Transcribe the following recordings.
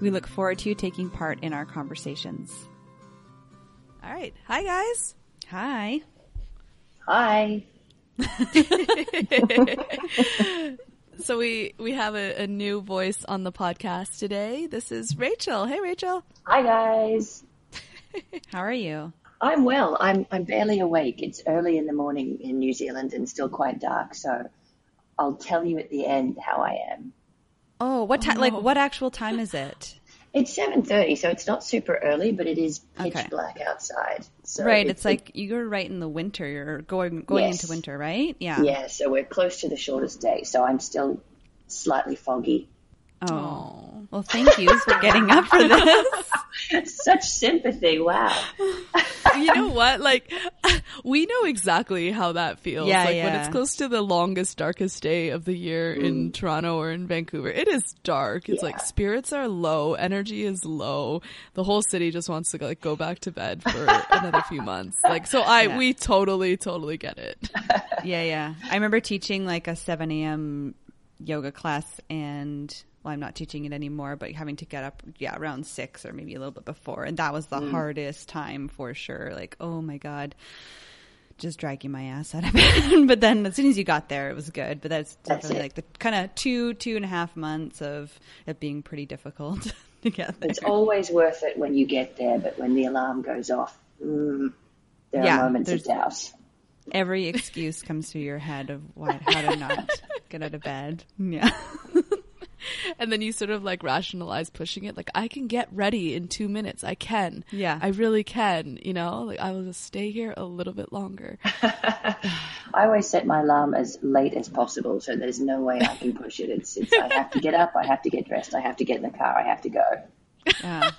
We look forward to you taking part in our conversations. All right. Hi, guys. Hi. Hi. so we we have a, a, new voice on the podcast today. This is Rachel. Hey, Rachel. Hi, guys. How are you? I'm well. I'm I'm barely awake. It's early in the morning in New Zealand and still quite dark. So I'll tell you at the end how I am. Oh, what time? Oh, no. Like, what actual time is it? It's seven thirty, so it's not super early, but it is pitch okay. black outside. So right, it's, it's like you're right in the winter. You're going going yes. into winter, right? Yeah. Yeah. So we're close to the shortest day. So I'm still slightly foggy. Oh, well, thank you for getting up for this. Such sympathy. Wow. you know what? Like, we know exactly how that feels. Yeah, like yeah. when it's close to the longest, darkest day of the year mm. in Toronto or in Vancouver, it is dark. It's yeah. like spirits are low, energy is low. The whole city just wants to like go back to bed for another few months. Like, so I, yeah. we totally, totally get it. yeah, yeah. I remember teaching like a 7 a.m. yoga class and well, I'm not teaching it anymore, but having to get up, yeah, around six or maybe a little bit before. And that was the mm. hardest time for sure. Like, oh my God, just dragging my ass out of bed. but then as soon as you got there, it was good. But that's definitely like the kind of two, two and a half months of it being pretty difficult to get there. It's always worth it when you get there, but when the alarm goes off, mm, there yeah, are moments of doubt. Every excuse comes to your head of why, how to not get out of bed. Yeah. And then you sort of like rationalize pushing it. Like i can get ready in two minutes. I can. Yeah. I really can you know? Like i will just stay here a little bit longer. I always set my alarm as late as possible so there's no way i can push it. It's, it's i have to get up i have to get dressed i have to get in the car i have to go. Yeah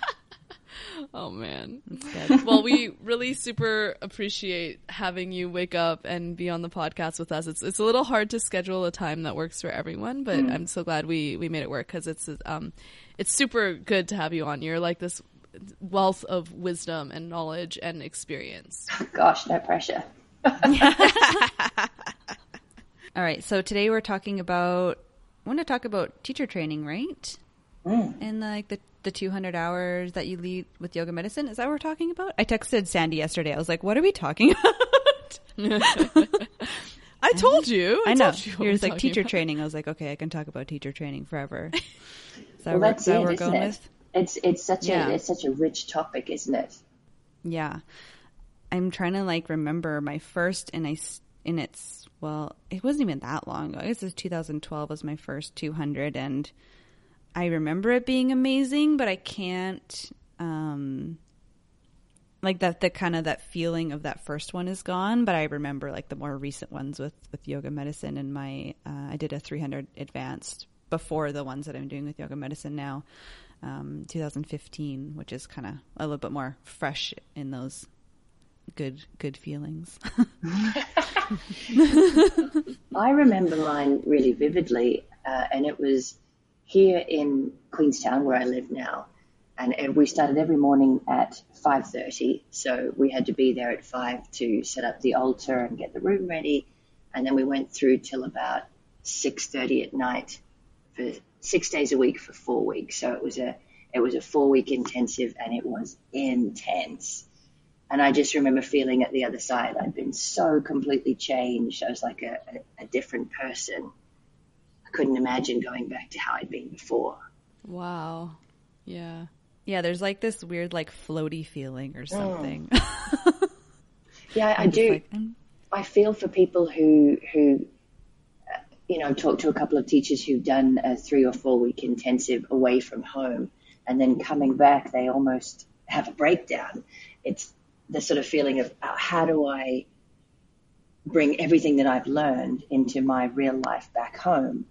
Oh man. well, we really super appreciate having you wake up and be on the podcast with us. It's it's a little hard to schedule a time that works for everyone, but mm. I'm so glad we we made it work cuz it's um it's super good to have you on. You're like this wealth of wisdom and knowledge and experience. Gosh, no pressure. All right, so today we're talking about I want to talk about teacher training, right? Mm. And like the the 200 hours that you lead with yoga medicine. Is that what we're talking about? I texted Sandy yesterday. I was like, what are we talking about? I told you. I, I know. You Here's like teacher about. training. I was like, okay, I can talk about teacher training forever. Is that, well, where, that's it, we're going it? with? It's it's such yeah. a it's such a rich topic, isn't it? Yeah, I'm trying to like remember my first, and I in it's well, it wasn't even that long ago. I guess it was 2012 was my first 200, and I remember it being amazing, but I can't um like that the kind of that feeling of that first one is gone, but I remember like the more recent ones with with yoga medicine and my uh, I did a 300 advanced before the ones that I'm doing with yoga medicine now. Um, 2015, which is kind of a little bit more fresh in those good good feelings. I remember mine really vividly, uh, and it was here in Queenstown, where I live now, and we started every morning at 5:30. So we had to be there at five to set up the altar and get the room ready, and then we went through till about 6:30 at night for six days a week for four weeks. So it was a it was a four week intensive, and it was intense. And I just remember feeling at the other side, I'd been so completely changed. I was like a, a, a different person couldn't imagine going back to how I'd been before. Wow. Yeah. Yeah, there's like this weird like floaty feeling or mm. something. Mm. yeah, I, do. Like, I feel for people who who uh, you know, talk to a couple of teachers who've done a three or four week intensive away from home and then coming back they almost have a breakdown. It's the sort of feeling of uh, how do I bring everything that I've learned into my real life back home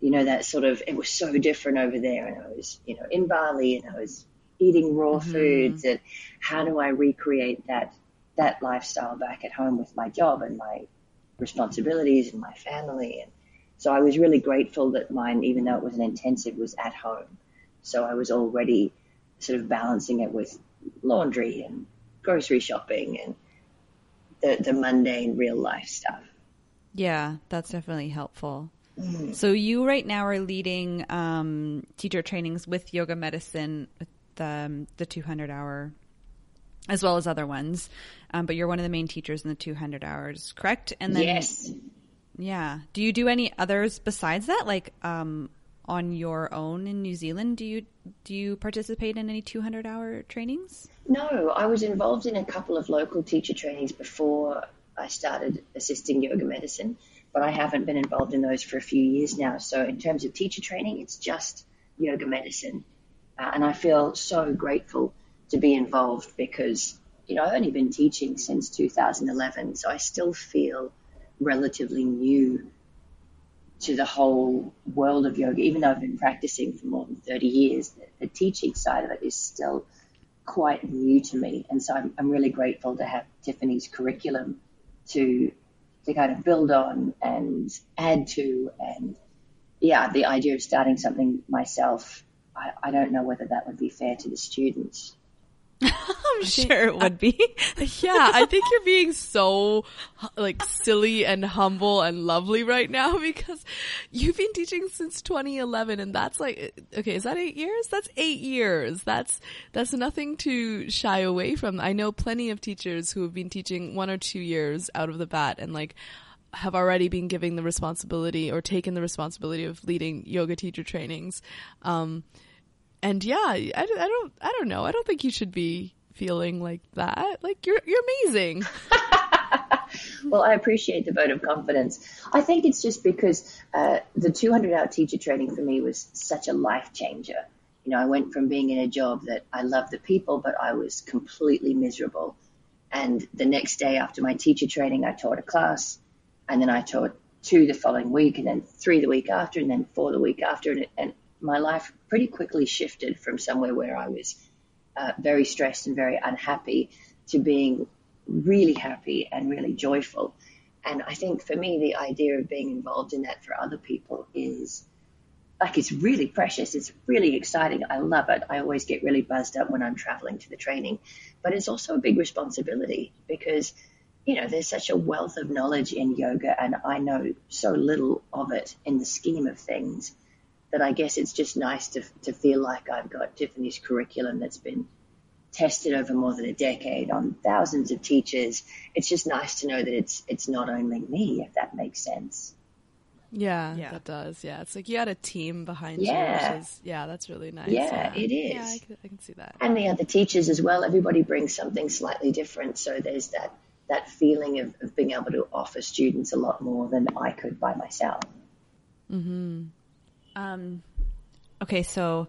you know, that sort of, it was so different over there. And I was, you know, in Bali and I was eating raw mm-hmm. foods and how do I recreate that, that lifestyle back at home with my job and my responsibilities and my family. And so I was really grateful that mine, even though it was an intensive, was at home. So I was already sort of balancing it with laundry and grocery shopping and the, the mundane real life stuff. Yeah, that's definitely helpful. Mm. So you right now are leading um, teacher trainings with yoga medicine with the, um, the 200 hour as well as other ones. Um, but you're one of the main teachers in the 200 hours, correct? And then, yes. Yeah. Do you do any others besides that? Like, um, on your own in New Zealand, do you do you participate in any 200 hour trainings? No, I was involved in a couple of local teacher trainings before I started assisting yoga medicine, but I haven't been involved in those for a few years now. So in terms of teacher training, it's just yoga medicine, uh, and I feel so grateful to be involved because you know I've only been teaching since 2011, so I still feel relatively new to the whole world of yoga, even though I've been practicing for more than 30 years, the, the teaching side of it is still quite new to me. And so I'm, I'm really grateful to have Tiffany's curriculum to, to kind of build on and add to. And yeah, the idea of starting something myself, I, I don't know whether that would be fair to the students. I'm sure it would be. yeah, I think you're being so like silly and humble and lovely right now because you've been teaching since 2011 and that's like okay, is that 8 years? That's 8 years. That's that's nothing to shy away from. I know plenty of teachers who have been teaching 1 or 2 years out of the bat and like have already been giving the responsibility or taken the responsibility of leading yoga teacher trainings. Um, and yeah, I, I don't, I don't know. I don't think you should be feeling like that. Like you're, you're amazing. well, I appreciate the vote of confidence. I think it's just because uh, the 200 hour teacher training for me was such a life changer. You know, I went from being in a job that I loved the people, but I was completely miserable. And the next day after my teacher training, I taught a class, and then I taught two the following week, and then three the week after, and then four the week after, and, and my life pretty quickly shifted from somewhere where I was uh, very stressed and very unhappy to being really happy and really joyful. And I think for me, the idea of being involved in that for other people is like it's really precious. It's really exciting. I love it. I always get really buzzed up when I'm traveling to the training, but it's also a big responsibility because you know there's such a wealth of knowledge in yoga, and I know so little of it in the scheme of things that I guess it's just nice to, to feel like I've got Tiffany's curriculum that's been tested over more than a decade on thousands of teachers. It's just nice to know that it's it's not only me, if that makes sense. Yeah, yeah. that does. Yeah, it's like you had a team behind yeah. you. Which is, yeah, that's really nice. Yeah, yeah. it is. Yeah, I can, I can see that. And the other teachers as well. Everybody brings something slightly different, so there's that that feeling of, of being able to offer students a lot more than I could by myself. Hmm. Um, okay, so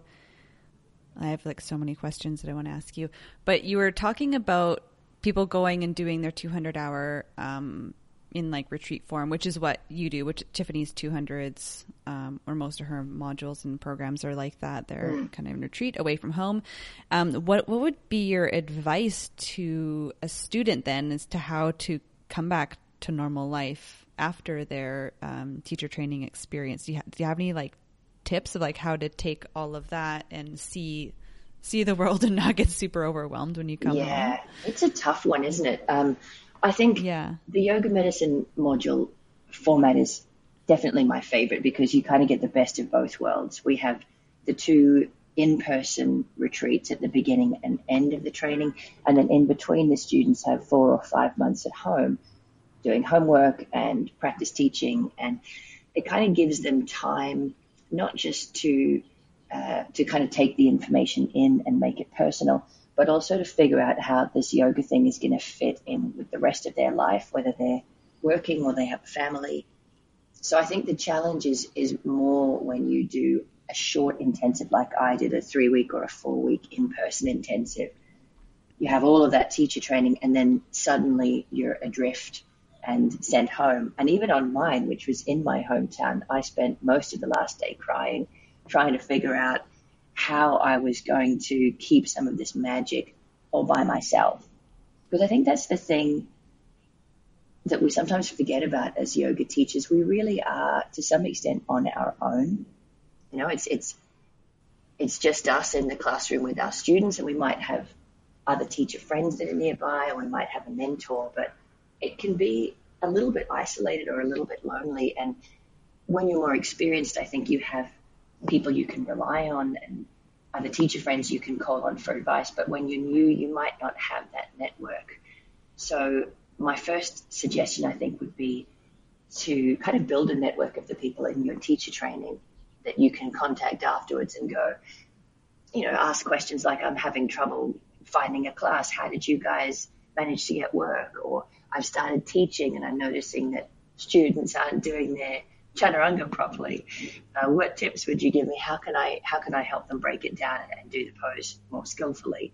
I have like so many questions that I want to ask you, but you were talking about people going and doing their 200 hour um, in like retreat form, which is what you do, which Tiffany's 200s, um, or most of her modules and programs are like that. They're mm. kind of in retreat away from home. Um, what, what would be your advice to a student then as to how to come back to normal life after their um, teacher training experience? Do you, ha- do you have any like tips of like how to take all of that and see see the world and not get super overwhelmed when you come yeah. home? it's a tough one isn't it? Um, i think yeah. the yoga medicine module format is definitely my favorite because you kind of get the best of both worlds. We have the two in-person retreats at the beginning and end of the training and then in between the students have four or five months at home doing homework and practice teaching and it kind of gives them time not just to uh, to kind of take the information in and make it personal, but also to figure out how this yoga thing is going to fit in with the rest of their life, whether they're working or they have a family. So I think the challenge is is more when you do a short intensive like I did, a three week or a four week in person intensive. You have all of that teacher training and then suddenly you're adrift and sent home. And even on mine, which was in my hometown, I spent most of the last day crying, trying to figure out how I was going to keep some of this magic all by myself. Because I think that's the thing that we sometimes forget about as yoga teachers. We really are, to some extent, on our own. You know, it's it's it's just us in the classroom with our students, and we might have other teacher friends that are nearby, or we might have a mentor, but it can be a little bit isolated or a little bit lonely. And when you're more experienced, I think you have people you can rely on and other teacher friends you can call on for advice. But when you're new, you might not have that network. So my first suggestion, I think, would be to kind of build a network of the people in your teacher training that you can contact afterwards and go, you know, ask questions like, I'm having trouble finding a class. How did you guys manage to get work? Or I've started teaching and I'm noticing that students aren't doing their chaturanga properly. Uh, what tips would you give me? How can I how can I help them break it down and do the pose more skillfully?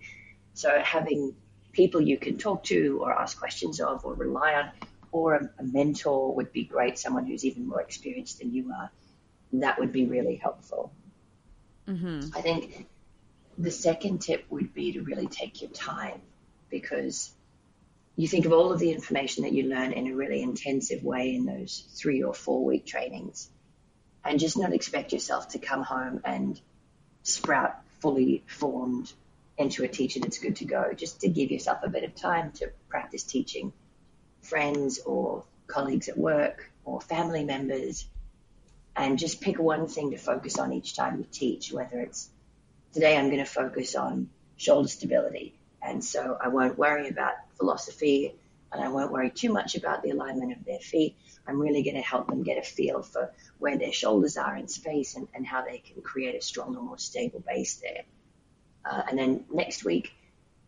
So having people you can talk to or ask questions of or rely on, or a, a mentor would be great. Someone who's even more experienced than you are that would be really helpful. Mm-hmm. I think the second tip would be to really take your time because you think of all of the information that you learn in a really intensive way in those three or four week trainings and just not expect yourself to come home and sprout fully formed into a teacher that's good to go. Just to give yourself a bit of time to practice teaching friends or colleagues at work or family members and just pick one thing to focus on each time you teach, whether it's today I'm going to focus on shoulder stability. And so I won't worry about philosophy and I won't worry too much about the alignment of their feet. I'm really going to help them get a feel for where their shoulders are in space and, and how they can create a stronger, more stable base there. Uh, and then next week,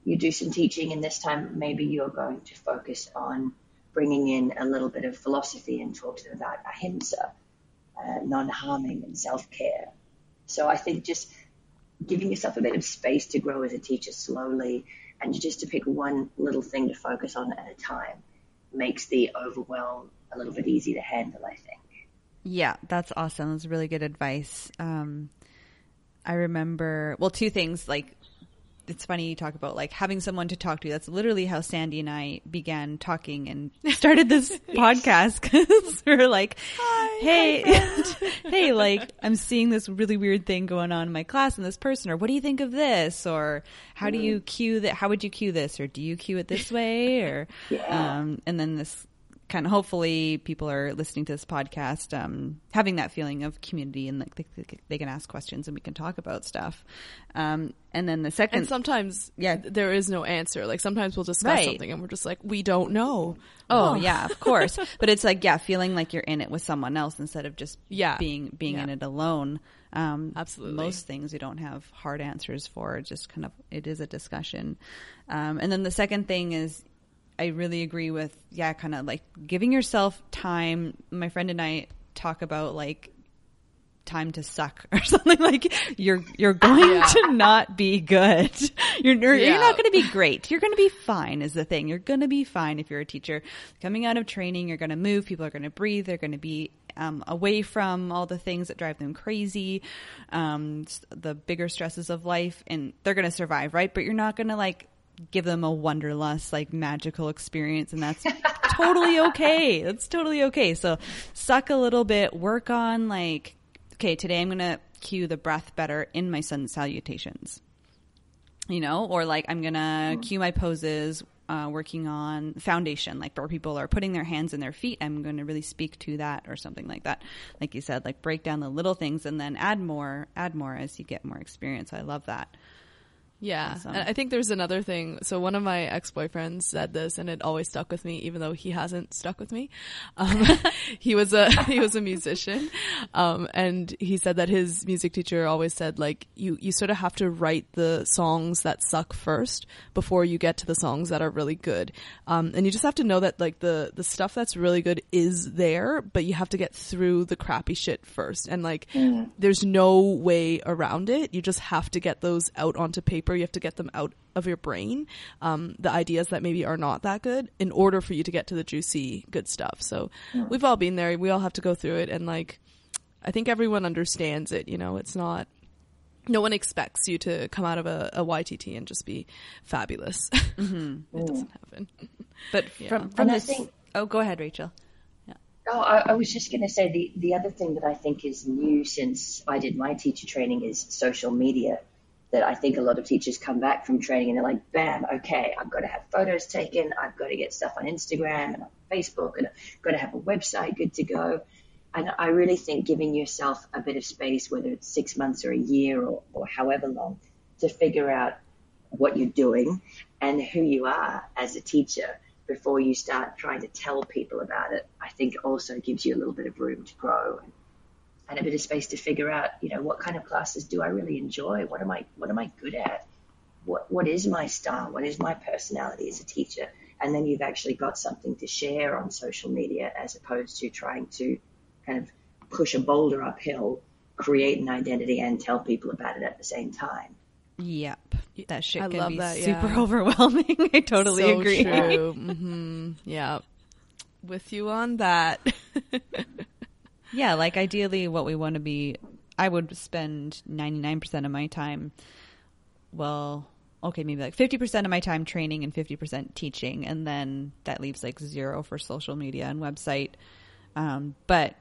you do some teaching, and this time maybe you're going to focus on bringing in a little bit of philosophy and talk to them about ahimsa, uh, non-harming and self-care. So I think just giving yourself a bit of space to grow as a teacher slowly and just to pick one little thing to focus on at a time makes the overwhelm a little bit easier to handle, I think. Yeah, that's awesome. That's really good advice. Um, I remember, well, two things like it's funny you talk about like having someone to talk to. That's literally how Sandy and I began talking and started this podcast because we are like, hi, hey, hey, like I'm seeing this really weird thing going on in my class and this person, or what do you think of this? Or how do you cue that? How would you cue this? Or do you cue it this way? Or, yeah. um, and then this kind of hopefully people are listening to this podcast um, having that feeling of community and like they, they, can ask questions and we can talk about stuff. Um, and then the second and sometimes yeah. there is no answer. Like sometimes we'll discuss right. something and we're just like we don't know. Oh, oh. yeah of course. But it's like yeah feeling like you're in it with someone else instead of just yeah. being being yeah. in it alone. Um, absolutely. most things we don't have hard answers for just kind of it is a discussion. Um, and then the second thing is I really agree with yeah, kind of like giving yourself time. My friend and I talk about like time to suck or something like you're you're going yeah. to not be good. You're you're, yeah. you're not going to be great. You're going to be fine is the thing. You're going to be fine if you're a teacher coming out of training. You're going to move. People are going to breathe. They're going to be um, away from all the things that drive them crazy, um, the bigger stresses of life, and they're going to survive, right? But you're not going to like give them a Wanderlust like magical experience and that's totally okay that's totally okay so suck a little bit work on like okay today i'm gonna cue the breath better in my sun salutations you know or like i'm gonna mm. cue my poses uh, working on foundation, like where people are putting their hands in their feet. I'm going to really speak to that or something like that. Like you said, like break down the little things and then add more, add more as you get more experience. I love that. Yeah. Awesome. I think there's another thing. So one of my ex-boyfriends said this and it always stuck with me, even though he hasn't stuck with me. Um, he was a, he was a musician. Um, and he said that his music teacher always said like, you, you sort of have to write the songs that suck first before you get to the songs that are really good. Um, and you just have to know that like the, the stuff that's really good is there, but you have to get through the crappy shit first. And like, mm. there's no way around it. You just have to get those out onto paper deeper. You have to get them out of your brain, um, the ideas that maybe are not that good, in order for you to get to the juicy good stuff. So yeah. we've all been there. We all have to go through it, and like, I think everyone understands it. You know, it's not. No one expects you to come out of a, a YTT and just be fabulous. Mm-hmm. it doesn't happen. But yeah. from from this, think, oh, go ahead, Rachel. Yeah. Oh, I, I was just going to say the, the other thing that I think is new since I did my teacher training is social media. That I think a lot of teachers come back from training and they're like, bam, okay, I've got to have photos taken, I've got to get stuff on Instagram and on Facebook, and I've got to have a website good to go. And I really think giving yourself a bit of space, whether it's six months or a year or, or however long, to figure out what you're doing and who you are as a teacher before you start trying to tell people about it, I think also gives you a little bit of room to grow and, and a bit of space to figure out, you know, what kind of classes do I really enjoy? What am I, what am I good at? What, what is my style? What is my personality as a teacher? And then you've actually got something to share on social media as opposed to trying to kind of push a boulder uphill, create an identity and tell people about it at the same time. Yep. That shit I can be that, super yeah. overwhelming. I totally so agree. True. mm-hmm. Yeah. With you on that. yeah, like ideally what we want to be I would spend 99% of my time well, okay, maybe like 50% of my time training and 50% teaching and then that leaves like zero for social media and website. Um, but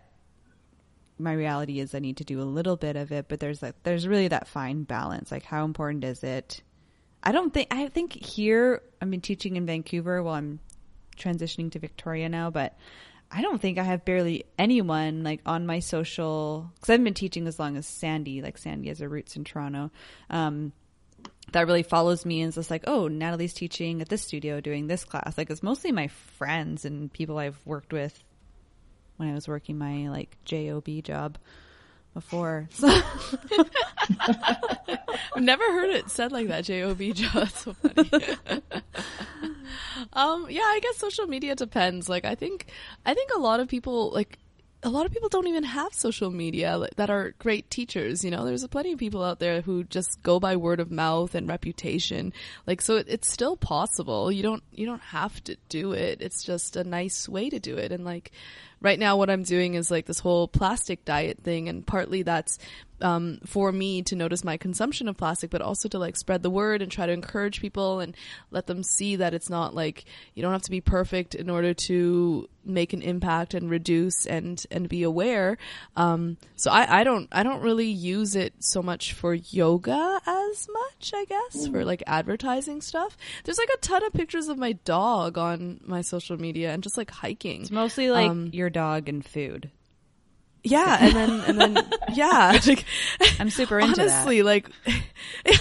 my reality is I need to do a little bit of it, but there's like there's really that fine balance. Like how important is it? I don't think I think here I've been teaching in Vancouver while I'm transitioning to Victoria now, but I don't think I have barely anyone like on my social because I've been teaching as long as Sandy. Like Sandy has her roots in Toronto. Um, that really follows me and is just like, oh, Natalie's teaching at this studio doing this class. Like it's mostly my friends and people I've worked with when I was working my like job job before. So. I've never heard it said like that. Job job. So funny. um, yeah, I guess social media depends. Like, I think, I think a lot of people like a lot of people don't even have social media that are great teachers. You know, there's plenty of people out there who just go by word of mouth and reputation. Like, so it, it's still possible. You don't, you don't have to do it. It's just a nice way to do it. And like, right now what I'm doing is like this whole plastic diet thing and partly that's um, for me to notice my consumption of plastic, but also to like spread the word and try to encourage people and let them see that it's not like you don't have to be perfect in order to make an impact and reduce and and be aware. Um, so I, I don't I don't really use it so much for yoga as much, I guess, for like advertising stuff. There's like a ton of pictures of my dog on my social media and just like hiking. It's mostly like um, your dog and food. Yeah, and then and then yeah, like, I'm super into honestly, that. like.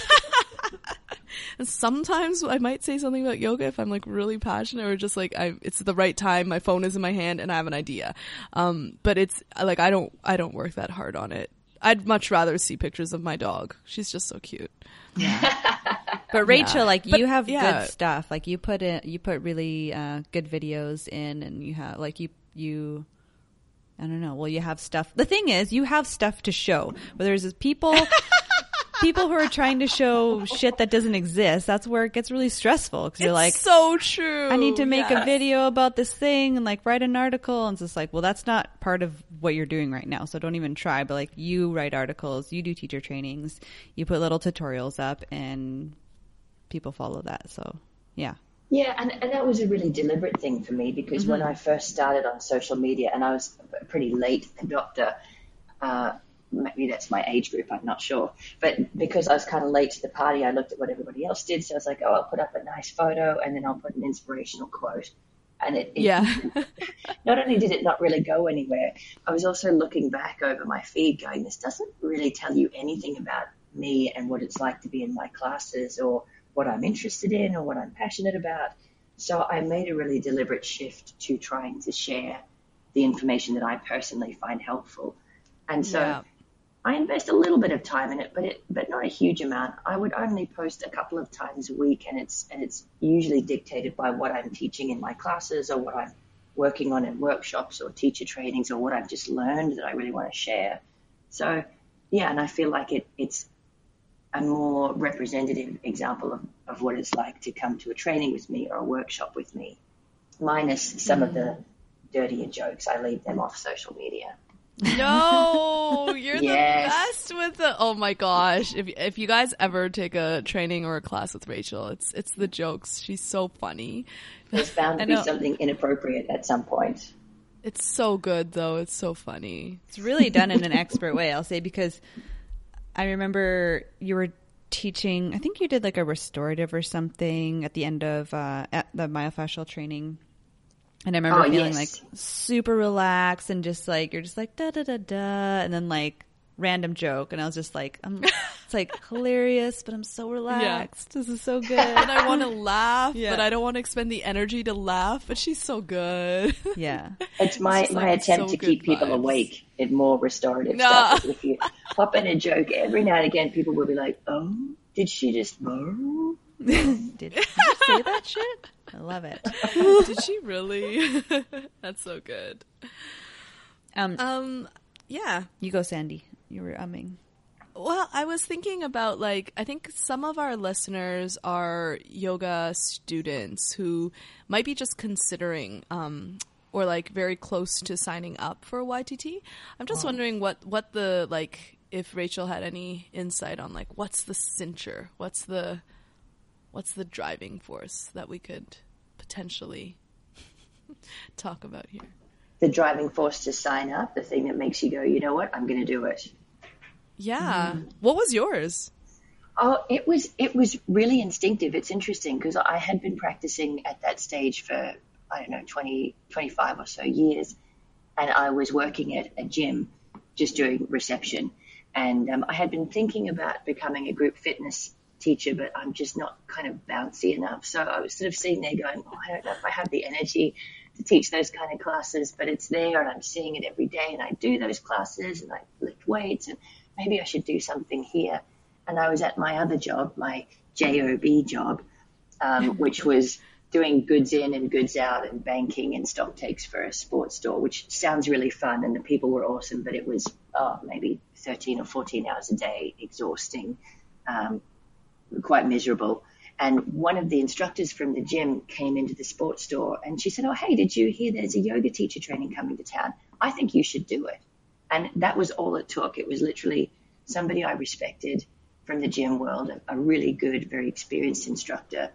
sometimes I might say something about yoga if I'm like really passionate or just like I it's the right time, my phone is in my hand and I have an idea. Um, but it's like I don't I don't work that hard on it. I'd much rather see pictures of my dog. She's just so cute. Yeah. but Rachel, yeah. like but, you have yeah. good stuff. Like you put in you put really uh, good videos in, and you have like you you I don't know. Well, you have stuff. The thing is, you have stuff to show. Whether there's people, people who are trying to show shit that doesn't exist. That's where it gets really stressful because you're like, so true. I need to make yes. a video about this thing and like write an article, and it's just like, well, that's not part of what you're doing right now. So don't even try. But like, you write articles, you do teacher trainings, you put little tutorials up, and people follow that. So yeah. Yeah, and, and that was a really deliberate thing for me because mm-hmm. when I first started on social media, and I was a pretty late adopter, uh, maybe that's my age group, I'm not sure. But because I was kind of late to the party, I looked at what everybody else did. So I was like, oh, I'll put up a nice photo and then I'll put an inspirational quote. And it, it yeah. not only did it not really go anywhere, I was also looking back over my feed going, this doesn't really tell you anything about me and what it's like to be in my classes or what I'm interested in or what I'm passionate about. So I made a really deliberate shift to trying to share the information that I personally find helpful. And so yeah. I invest a little bit of time in it, but it, but not a huge amount. I would only post a couple of times a week, and it's and it's usually dictated by what I'm teaching in my classes or what I'm working on in workshops or teacher trainings or what I've just learned that I really want to share. So yeah, and I feel like it it's a more representative example of, of what it's like to come to a training with me or a workshop with me, minus some of the mm. dirtier jokes. I leave them off social media. No, you're Yes. the best with the. Oh my gosh! If if you guys ever take a training or a class with Rachel, it's it's the jokes. She's so funny. There's bound to be something inappropriate at some point. It's so good though. It's so funny. It's really done in an expert way, I'll say, because I remember you were teaching, I think you did like a restorative or something at the end of uh, at the myofascial training. And I remember Oh, feeling yes. like super relaxed and just like, you're just like da da da da. And then like random joke. And I was just like, I'm, it's like hilarious, but I'm so relaxed. Yeah. This is so good. And I want to laugh, Yeah. but I don't want to expend the energy to laugh. But she's so good. yeah. It's my, just my like attempt so to good keep people awake in more restorative Nah. stuff. If you pop in a joke every now and again, people will be like, "Oh, did she just borrow?" Did, did you say that shit? I love it. Did she really? That's so good. Um, Um, yeah. you go, Sandy. You were umming. Well, I was thinking about like I think some of our listeners are yoga students who might be just considering um or like very close to signing up for YTT. I'm just wondering what what the like if Rachel had any insight on like what's the cincher? What's the what's the driving force that we could potentially talk about here? The driving force to sign up, the thing that makes you go, "You know what? I'm going to do it." Yeah. Mm-hmm. What was yours? Oh, it was it was really instinctive. It's interesting because I had been practicing at that stage for I don't know 20, 25 or so years, and I was working at a gym, just doing reception, and um, I had been thinking about becoming a group fitness teacher, but I'm just not kind of bouncy enough. So I was sort of sitting there going, oh, I don't know if I have the energy to teach those kind of classes, but it's there and I'm seeing it every day, and I do those classes and I lift weights, and maybe I should do something here and I was at my other job, my job job, um, which was doing goods in and goods out and banking and stock takes for a sports store, which sounds really fun and the people were awesome, but it was oh, maybe 13 or 14 hours a day, exhausting, um, quite miserable. And one of the instructors from the gym came into the sports store and she said, Oh, hey, did you hear there's a yoga teacher training coming to town? I think you should do it. And that was all it took. It was literally somebody I respected from the gym world, a, a really good, very experienced instructor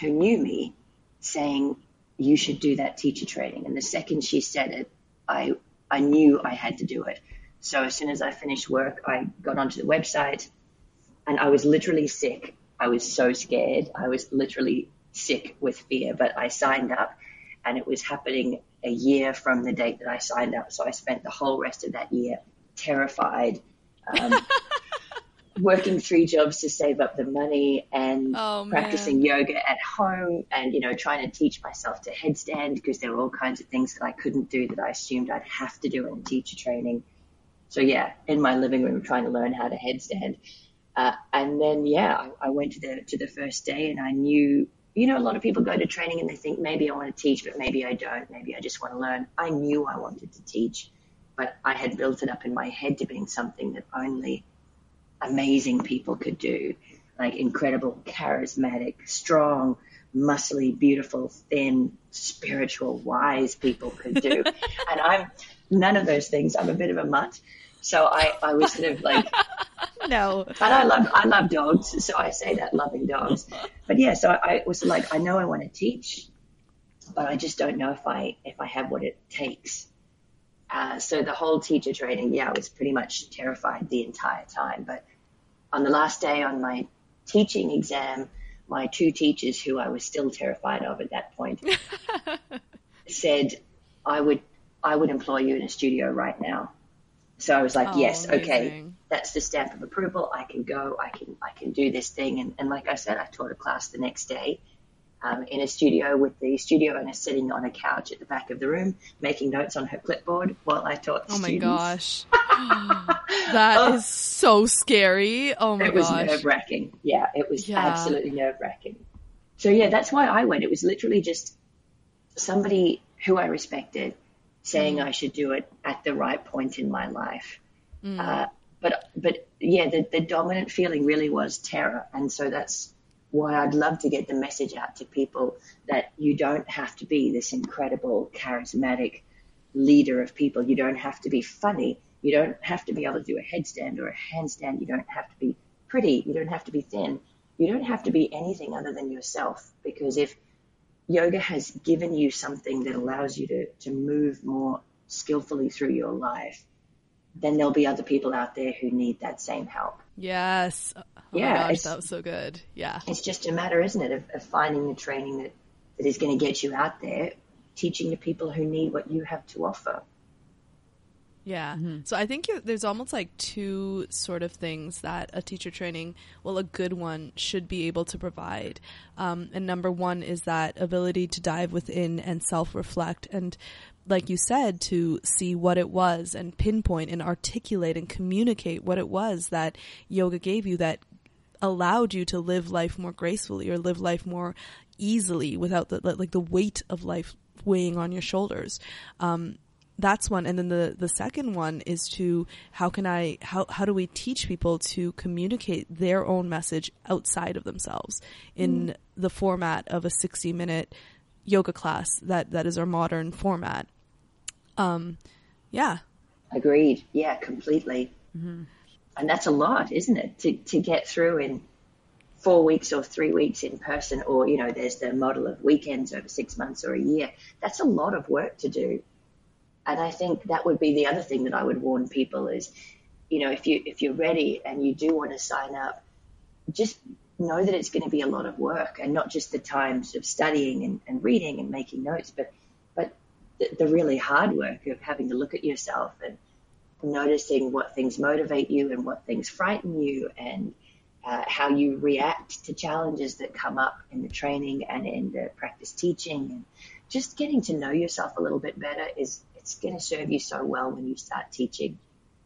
who knew me saying, you should do that teacher training. And the second she said it, I, I knew I had to do it. So as soon as I finished work, I got onto the website and I was literally sick. I was so scared. I was literally sick with fear, but I signed up and it was happening a year from the date that I signed up. So I spent the whole rest of that year terrified, um, working three jobs to save up the money and Oh, practicing yoga at home and, you know, trying to teach myself to headstand because there were all kinds of things that I couldn't do that I assumed I'd have to do in teacher training. So yeah, in my living room trying to learn how to headstand. Uh, and then yeah, I, I went to the to the first day and I knew you know, a lot of people go to training and they think maybe I want to teach, but maybe I don't. Maybe I just want to learn. I knew I wanted to teach, but I had built it up in my head to being something that only amazing people could do. Like incredible, charismatic, strong, muscly, beautiful, thin, spiritual, wise people could do. and I'm none of those things. I'm a bit of a mutt. So I, I was sort of like, No. and I love I love dogs, so I say that loving dogs. But yeah, so I was like, I know I want to teach, but I just don't know if I if I have what it takes. Uh, so the whole teacher training, yeah, I was pretty much terrified the entire time. But on the last day on my teaching exam, my two teachers, who I was still terrified of at that point, said, "I would I would employ you in a studio right now." So I was like, Oh, "Yes, okay." that's the stamp of approval. I can go. I can I can do this thing. And, and like I said, I taught a class the next day um, in a studio with the studio owner sitting on a couch at the back of the room, making notes on her clipboard while I taught. Oh my students. gosh. that is so scary. Oh my It was gosh. nerve wracking. Yeah, it was Yeah. absolutely nerve wracking. So yeah, that's why I went. It was literally just somebody who I respected saying Mm. I should do it at the right point in my life. Uh, but but yeah, the, the dominant feeling really was terror, and so that's why I'd love to get the message out to people that you don't have to be this incredible, charismatic leader of people. You don't have to be funny. You don't have to be able to do a headstand or a handstand. You don't have to be pretty. You don't have to be thin. You don't have to be anything other than yourself. Because if yoga has given you something that allows you to, to move more skillfully through your life, then there'll be other people out there who need that same help. Yes. Oh yeah. Gosh, that was so good. Yeah. It's just a matter, isn't it, of, of finding the training that, that is going to get you out there, teaching the people who need what you have to offer. Yeah. Mm-hmm. So I think there's almost like two sort of things that a teacher training, well, a good one should be able to provide. Um, and number one is that ability to dive within and self reflect. And like you said, to see what it was and pinpoint and articulate and communicate what it was that yoga gave you that allowed you to live life more gracefully or live life more easily without the like the weight of life weighing on your shoulders. Um, that's one and then the the second one is to how can i how how do we teach people to communicate their own message outside of themselves in mm. the format of a 60 minute yoga class that that is our modern format um yeah. Agreed. Yeah completely. Mm-hmm. and that's a lot isn't it? To to get through in four weeks or three weeks in person or you know there's the model of weekends over six months or a year. That's a lot of work to do. And I think that would be the other thing that I would warn people is, you know, if you if you're ready and you do want to sign up, just know that it's going to be a lot of work and not just the times of studying and, and reading and making notes, but but the, the really hard work of having to look at yourself and noticing what things motivate you and what things frighten you and uh, how you react to challenges that come up in the training and in the practice teaching and just getting to know yourself a little bit better is it's going to serve you so well when you start teaching,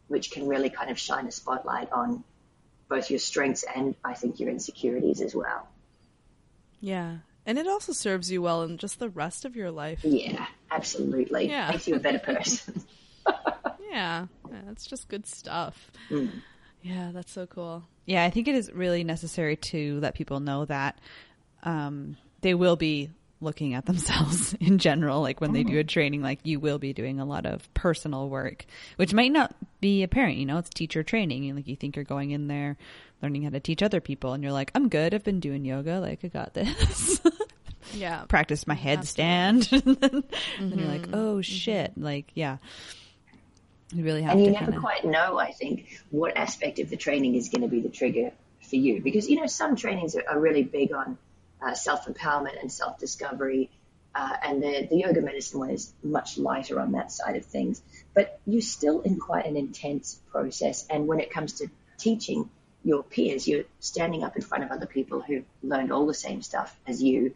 which can really kind of shine a spotlight on both your strengths and I think your insecurities as well. Yeah. And it also serves you well in just the rest of your life. Yeah, absolutely. Yeah. Makes you a better person. yeah. yeah. That's just good stuff. Mm. Yeah, that's so cool. Yeah, I think it is really necessary to let people know that um, they will be looking at themselves in general. Like when they do a training, like you will be doing a lot of personal work, which might not be apparent. You know, it's teacher training. And like you think you're going in there learning how to teach other people, and you're like, I'm good. I've been doing yoga. Like I got this. Yeah. Practice my headstand. and then mm-hmm. you're like, oh mm-hmm. shit. Mm-hmm. Like, yeah. You really have and you never kinda... quite know, I think, what aspect of the training is going to be the trigger for you. Because, you know, some trainings are, are really big on uh, self empowerment and self discovery. Uh, and the, the yoga medicine one is much lighter on that side of things. But you're still in quite an intense process. And when it comes to teaching your peers, you're standing up in front of other people who've learned all the same stuff as you,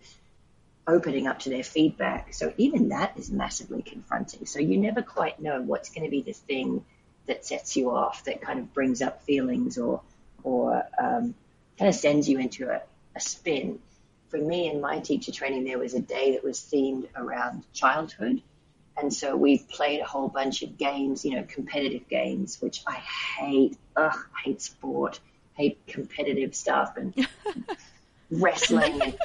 opening up to their feedback. So even that is massively confronting. So you never quite know what's going to be the thing that sets you off, that kind of brings up feelings or, or um, kind of sends you into a, a spin for me in my teacher training, there was a day that was themed around childhood. And so we played a whole bunch of games, you know, competitive games, which I hate. Ugh, I hate sport, hate competitive stuff and wrestling. And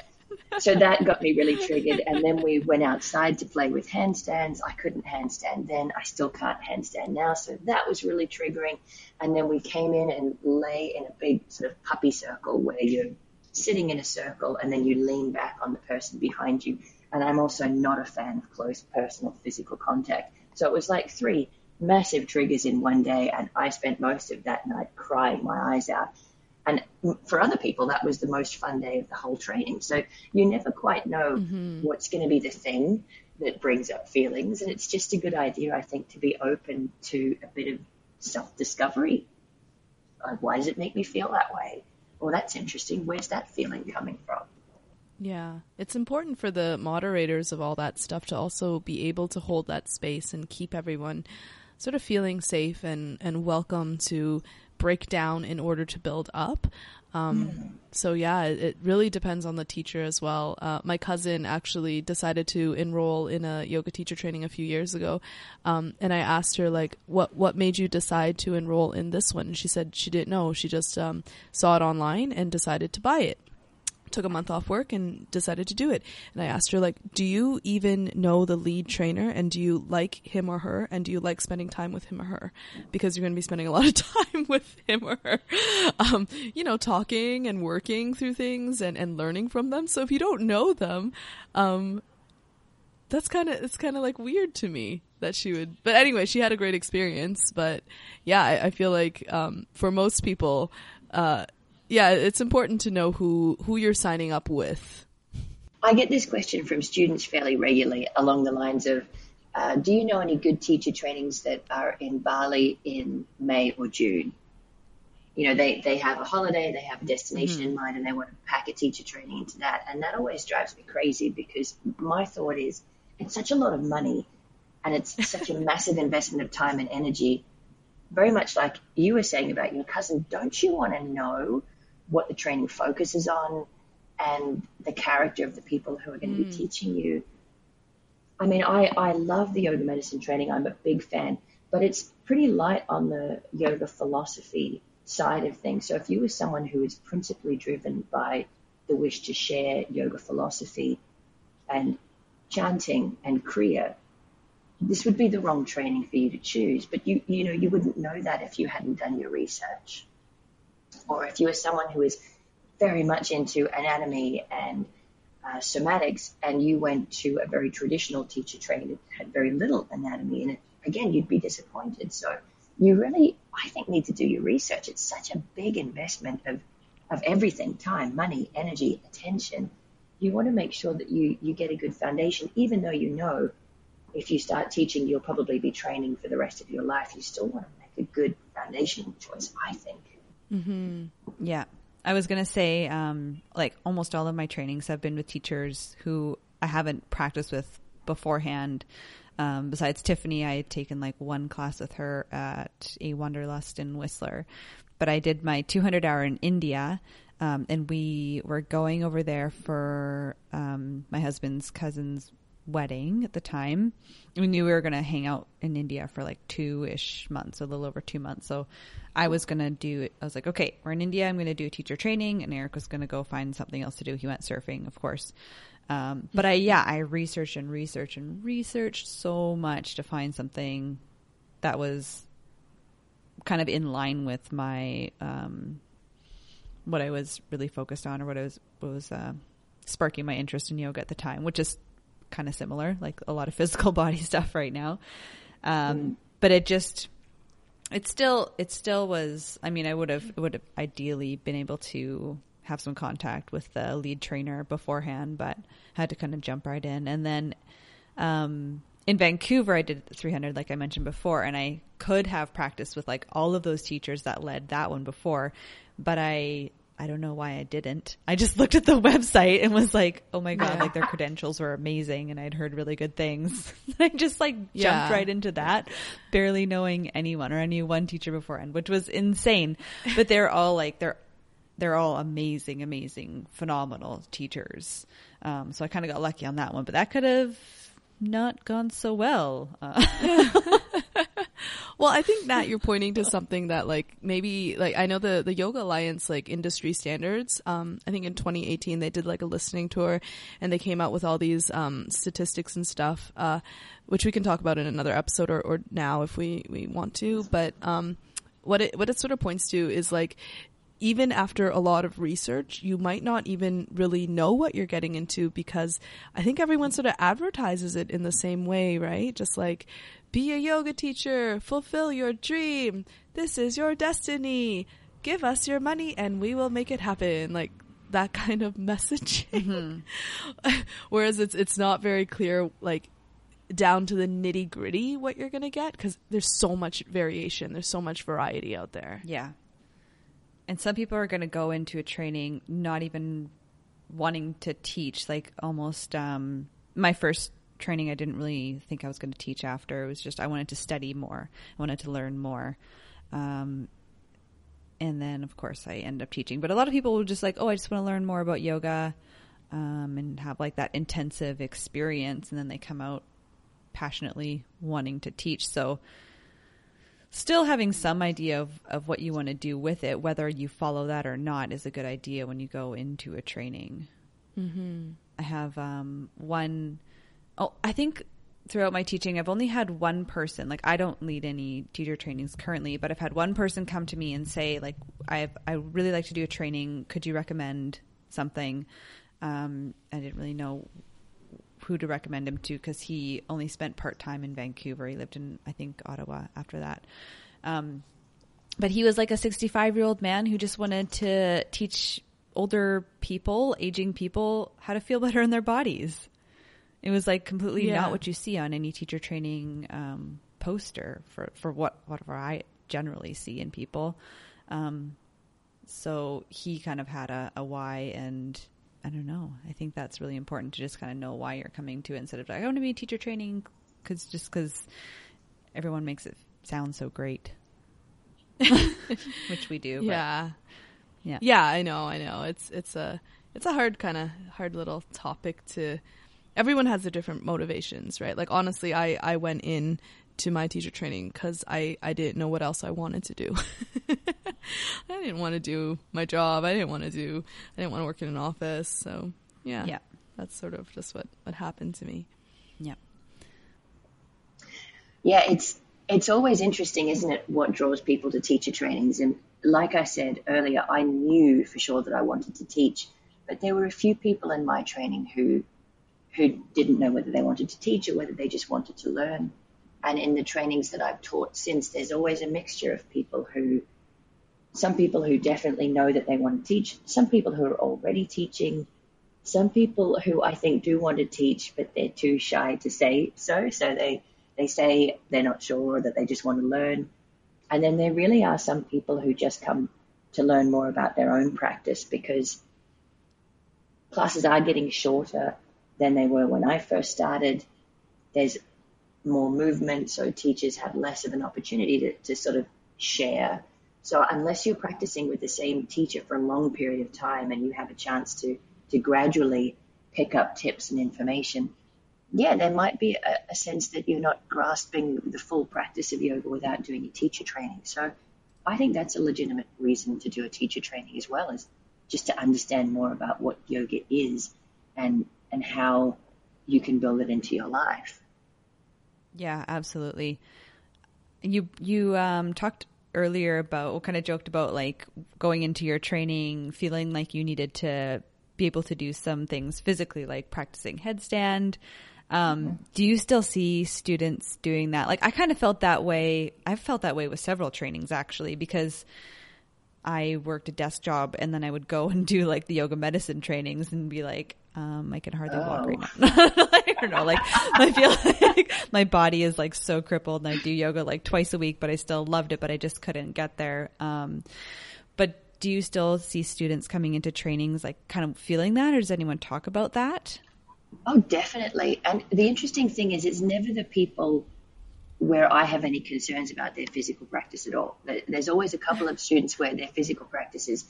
so that got me really triggered. And then we went outside to play with handstands. I couldn't handstand then. I still can't handstand now. So that was really triggering. And then we came in and lay in a big sort of puppy circle where you're sitting in a circle and then you lean back on the person behind you. And I'm also not a fan of close personal physical contact. So it was like three massive triggers in one day. And I spent most of that night crying my eyes out. And for other people, that was the most fun day of the whole training. So you never quite know mm-hmm. what's going to be the thing that brings up feelings. And it's just a good idea, I think, to be open to a bit of self discovery. Like, why does it make me feel that way? well, that's interesting. Where's that feeling coming from? Yeah, it's important for the moderators of all that stuff to also be able to hold that space and keep everyone sort of feeling safe and, and welcome to break down in order to build up. Um, so yeah, it, it really depends on the teacher as well. Uh, my cousin actually decided to enroll in a yoga teacher training a few years ago, um, and I asked her like, "What what made you decide to enroll in this one?" And she said she didn't know. She just um, saw it online and decided to buy it took a month off work and decided to do it. And I asked her like, "Do you even know the lead trainer and do you like him or her and do you like spending time with him or her? Because you're going to be spending a lot of time with him or her. Um, you know, talking and working through things and and learning from them. So if you don't know them, um that's kind of it's kind of like weird to me that she would but anyway she had a great experience but yeah i, I feel like um, for most people uh, yeah, it's important to know who who you're signing up with. I get this question from students fairly regularly along the lines of, uh, "Do you know any good teacher trainings that are in Bali in May or June?" You know, they they have a holiday, they have a destination mm-hmm. in mind, and they want to pack a teacher training into that, and that always drives me crazy because my thought is, it's such a lot of money, and it's such a massive investment of time and energy. Very much like you were saying about your cousin, don't you want to know what the training focuses on and the character of the people who are going to mm. be teaching you. I mean, I, I love the yoga medicine training. I'm a big fan, but it's pretty light on the yoga philosophy side of things. So if you were someone who is principally driven by the wish to share yoga philosophy and chanting and kriya, this would be the wrong training for you to choose. But you, you know, you wouldn't know that if you hadn't done your research or if you are someone who is very much into anatomy and uh, somatics and you went to a very traditional teacher training that had very little anatomy in it, again, you'd be disappointed. So you really, I think, need to do your research. It's such a big investment of, of everything, time, money, energy, attention. You want to make sure that you, you get a good foundation, even though you know if you start teaching, you'll probably be training for the rest of your life. You still want to make a good foundation choice, I think. Mm-hmm. Yeah. I was going to say, um, like, almost all of my trainings have been with teachers who I haven't practiced with beforehand. Um, besides Tiffany, I had taken like one class with her at a Wanderlust in Whistler. But I did my 200 hour in India, um, and we were going over there for um, my husband's cousin's wedding at the time. We knew we were going to hang out in India for like two ish months, a little over two months. So I was going to do, I was like, okay, we're in India. I'm going to do teacher training. And Eric was going to go find something else to do. He went surfing, of course. Um, but I, yeah, I researched and researched and researched so much to find something that was kind of in line with my, um, what I was really focused on or what I was, what was, uh, sparking my interest in yoga at the time, which is kind of similar, like a lot of physical body stuff right now. Um, mm. But it just, it still, it still was. I mean, I would have, would have ideally been able to have some contact with the lead trainer beforehand, but had to kind of jump right in. And then, um, in Vancouver, I did 300, like I mentioned before, and I could have practiced with like all of those teachers that led that one before, but I I don't know why I didn't. I just looked at the website and was like, oh my God, like their credentials were amazing and I'd heard really good things. I just like jumped yeah. right into that, barely knowing anyone or I knew one teacher beforehand, which was insane. But they're all like, they're, they're all amazing, amazing, phenomenal teachers. Um, so I kind of got lucky on that one, but that could have not gone so well. Uh. Well, I think Nat, you're pointing to something that like maybe like I know the the Yoga Alliance like industry standards. Um, I think in 2018 they did like a listening tour, and they came out with all these um, statistics and stuff, uh, which we can talk about in another episode or, or now if we we want to. But um, what it what it sort of points to is like even after a lot of research, you might not even really know what you're getting into because I think everyone sort of advertises it in the same way, right? Just like, be a yoga teacher, fulfill your dream, this is your destiny, give us your money and we will make it happen. Like, that kind of messaging. Mm-hmm. Whereas it's, it's not very clear, like, down to the nitty gritty what you're going to get because there's so much variation, there's so much variety out there. Yeah. And some people are going to go into a training not even wanting to teach, like almost um, my first training I didn't really think I was going to teach after. It was just I wanted to study more. I wanted to learn more. Um, and then of course I end up teaching. But a lot of people were just like, oh, I just want to learn more about yoga, um, and have like that intensive experience, and then they come out passionately wanting to teach. So still having some idea of, of what you want to do with it, whether you follow that or not, is a good idea when you go into a training. Mm-hmm. I have um, one, oh, I think throughout my teaching, I've only had one person, like I don't lead any teacher trainings currently, but I've had one person come to me and say, like, I I really like to do a training. Could you recommend something? Um, I didn't really know who to recommend him to because he only spent part time in Vancouver. He lived in, I think, Ottawa after that. Um, but he was like a 65 year old man who just wanted to teach older people, aging people, how to feel better in their bodies. It was like completely yeah. not what you see on any teacher training um, poster for, for what whatever I generally see in people. Um, so he kind of had a, a why and I don't know. I think that's really important to just kind of know why you're coming to it instead of like, I want to be teacher training because just because everyone makes it sound so great, which we do. Yeah, yeah, yeah. I know, I know. It's it's a it's a hard kind of hard little topic to. Everyone has their different motivations, right? Like honestly, I I went in to my teacher training because I I didn't know what else I wanted to do. I didn't want to do my job. I didn't want to do. I didn't want to work in an office. So yeah, yeah, that's sort of just what what happened to me. Yeah, yeah. It's it's always interesting, isn't it? What draws people to teacher trainings? And like I said earlier, I knew for sure that I wanted to teach, but there were a few people in my training who who didn't know whether they wanted to teach or whether they just wanted to learn. And in the trainings that I've taught since, there's always a mixture of people who some people who definitely know that they want to teach, some people who are already teaching, some people who I think do want to teach, but they're too shy to say so. So they, they say they're not sure or that they just want to learn. And then there really are some people who just come to learn more about their own practice because classes are getting shorter than they were when I first started. There's more movement, so teachers have less of an opportunity to, to sort of share so unless you're practicing with the same teacher for a long period of time and you have a chance to, to gradually pick up tips and information, yeah, there might be a, a sense that you're not grasping the full practice of yoga without doing a teacher training. So I think that's a legitimate reason to do a teacher training as well as just to understand more about what yoga is and and how you can build it into your life. Yeah, absolutely. You you um, talked earlier about or kind of joked about like going into your training feeling like you needed to be able to do some things physically like practicing headstand um, mm-hmm. do you still see students doing that like i kind of felt that way i've felt that way with several trainings actually because i worked a desk job and then i would go and do like the yoga medicine trainings and be like um, I can hardly oh. walk right now. I don't know. Like I feel like my body is like so crippled, and I do yoga like twice a week, but I still loved it, but I just couldn't get there. Um, but do you still see students coming into trainings like kind of feeling that, or does anyone talk about that? Oh, definitely. And the interesting thing is, it's never the people where I have any concerns about their physical practice at all. There's always a couple of students where their physical practice is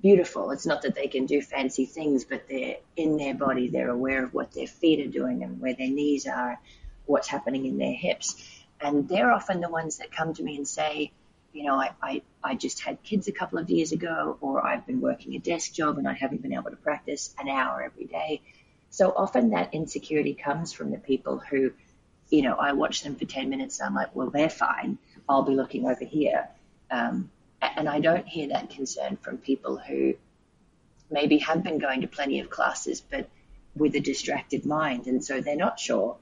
beautiful. It's not that they can do fancy things, but they're in their body. They're aware of what their feet are doing and where their knees are, what's happening in their hips. And they're often the ones that come to me and say, you know, I, I, I just had kids a couple of years ago, or I've been working a desk job and I haven't been able to practice an hour every day. So often that insecurity comes from the people who, you know, I watch them for 10 minutes and I'm like, well, they're fine. I'll be looking over here. Um, and I don't hear that concern from people who maybe have been going to plenty of classes, but with a distracted mind. And so they're not sure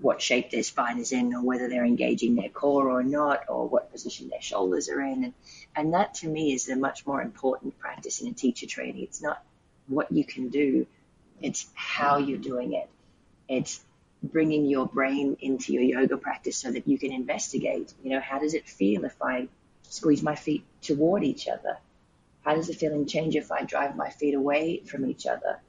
what shape their spine is in or whether they're engaging their core or not or what position their shoulders are in. And, and that to me is a much more important practice in a teacher training. It's not what you can do. It's how you're doing it. It's bringing your brain into your yoga practice so that you can investigate, you know, how does it feel if I squeeze my feet toward each other? How does the feeling change if I drive my feet away from each other?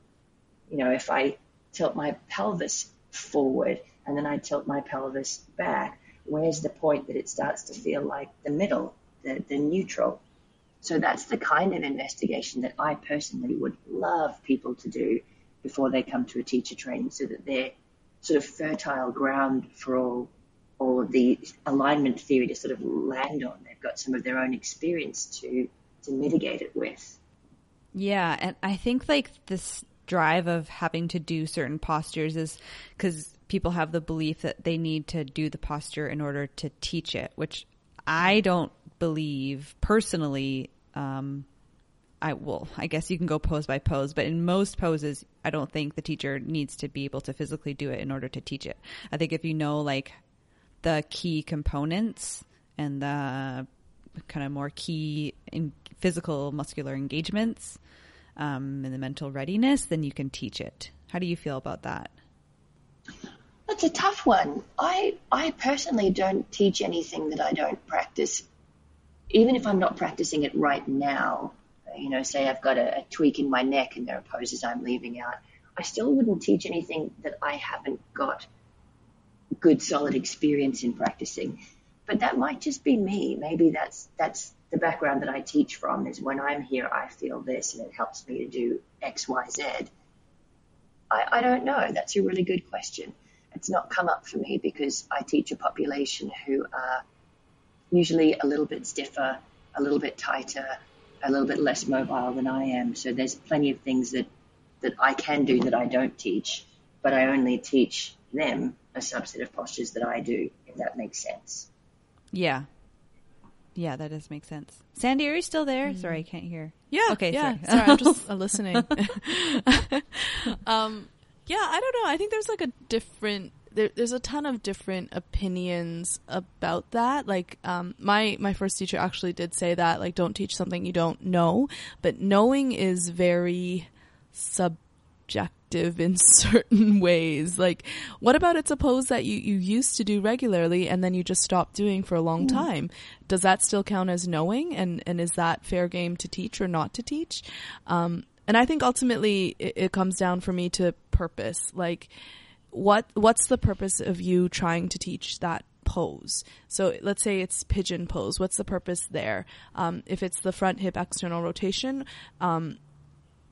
You know, if I tilt my pelvis forward and then I tilt my pelvis back, where's the point that it starts to feel like the middle, the, the neutral? So that's the kind of investigation that I personally would love people to do before they come to a teacher training so that they're sort of fertile ground for all all of the alignment theory to sort of land on. They've got some of their own experience to to mitigate it with. Yeah, and I think like this drive of having to do certain postures is because people have the belief that they need to do the posture in order to teach it, which I don't believe personally. Um, I will. I guess you can go pose by pose, but in most poses, I don't think the teacher needs to be able to physically do it in order to teach it. I think if you know like the key components and the kind of more key in physical muscular engagements um, and the mental readiness, then you can teach it. How do you feel about that? That's a tough one. I I personally don't teach anything that I don't practice, even if I'm not practicing it right now. You know, say I've got a, a tweak in my neck and there are poses I'm leaving out. I still wouldn't teach anything that I haven't got good solid experience in practicing. But that might just be me. Maybe that's that's the background that I teach from is when I'm here I feel this and it helps me to do X, Y, Z. I, I don't know. That's a really good question. It's not come up for me because I teach a population who are usually a little bit stiffer, a little bit tighter, a little bit less mobile than I am. So there's plenty of things that, that I can do that I don't teach, but I only teach them a subset of postures that I do, if that makes sense. Yeah. Yeah, that does make sense. Sandy, are you still there? Mm-hmm. Sorry, I can't hear. Yeah. Okay. Yeah. Sorry, sorry I'm just uh, listening. um, yeah, I don't know. I think there's like a different. There, there's a ton of different opinions about that. Like, um, my my first teacher actually did say that, like, don't teach something you don't know. But knowing is very sub objective in certain ways. Like, what about it's a pose that you, you used to do regularly and then you just stopped doing for a long mm. time? Does that still count as knowing? And, and is that fair game to teach or not to teach? Um, and I think ultimately it, it comes down for me to purpose. Like, what, what's the purpose of you trying to teach that pose. So let's say it's pigeon pose. What's the purpose there? Um, if it's the front hip external rotation, um,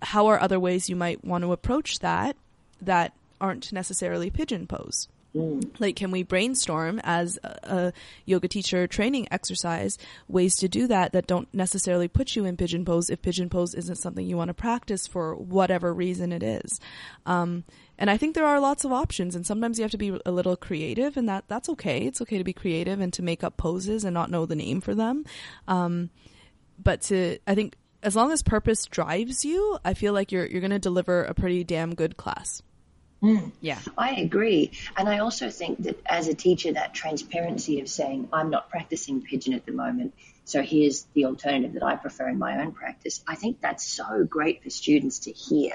how are other ways you might want to approach that that aren't necessarily pigeon pose? Mm. Like, can we brainstorm as a, a, yoga teacher training exercise ways to do that that don't necessarily put you in pigeon pose if pigeon pose isn't something you want to practice for whatever reason it is? Um, and I think there are lots of options, and sometimes you have to be a little creative, and that that's okay. It's okay to be creative and to make up poses and not know the name for them. Um, but to, I think as long as purpose drives you, I feel like you're you're going to deliver a pretty damn good class. Mm. Yeah, I agree, and I also think that as a teacher, that transparency of saying I'm not practicing pigeon at the moment, so here's the alternative that I prefer in my own practice. I think that's so great for students to hear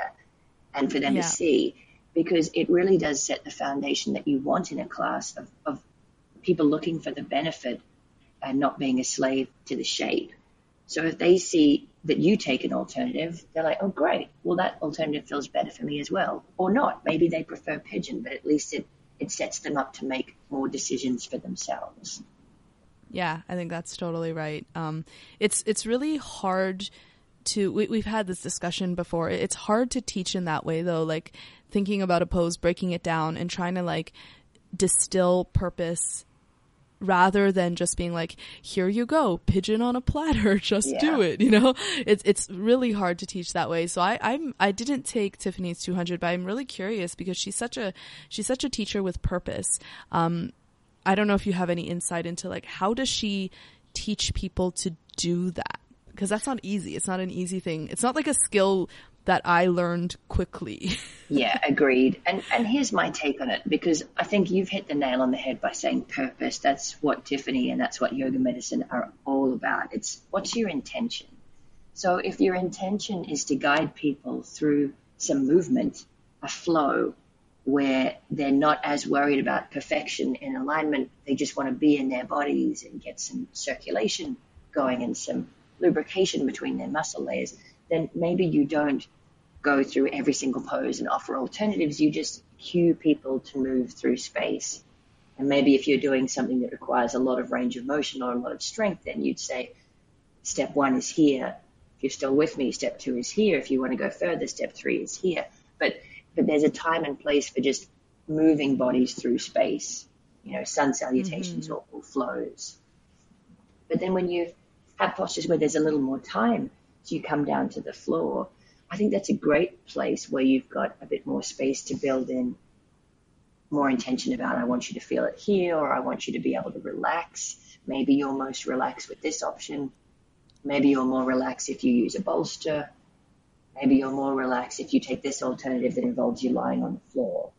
and for them yeah. to see because it really does set the foundation that you want in a class of, of people looking for the benefit and not being a slave to the shape. So if they see that you take an alternative, they're like, oh, great. Well, that alternative feels better for me as well. Or not. Maybe they prefer pigeon, but at least it, it sets them up to make more decisions for themselves. Yeah, I think that's totally right. Um, it's it's really hard to. We, we've had this discussion before. It's hard to teach in that way, though. Like thinking about a pose, breaking it down, and trying to like distill purpose rather than just being like, here you go, pigeon on a platter, just yeah. do it. You know, it's, it's really hard to teach that way. So I, I'm, I didn't take Tiffany's 200, but I'm really curious because she's such a, she's such a teacher with purpose. Um, I don't know if you have any insight into like, how does she teach people to do that? Because that's not easy. It's not an easy thing. It's not like a skill that I learned quickly. yeah, agreed. And and here's my take on it because I think you've hit the nail on the head by saying purpose. That's what Tiffany and that's what yoga medicine are all about. It's what's your intention. So if your intention is to guide people through some movement, a flow where they're not as worried about perfection and alignment, they just want to be in their bodies and get some circulation going and some lubrication between their muscle layers then maybe you don't go through every single pose and offer alternatives. You just cue people to move through space. And maybe if you're doing something that requires a lot of range of motion or a lot of strength, then you'd say, step one is here. If you're still with me, step two is here. If you want to go further, step three is here. But, but there's a time and place for just moving bodies through space, you know, sun salutations mm-hmm. or, or flows. But then when you have postures where there's a little more time, so you come down to the floor, I think that's a great place where you've got a bit more space to build in more intention about I want you to feel it here or I want you to be able to relax. Maybe you're most relaxed with this option. Maybe you're more relaxed if you use a bolster. Maybe you're more relaxed if you take this alternative that involves you lying on the floor.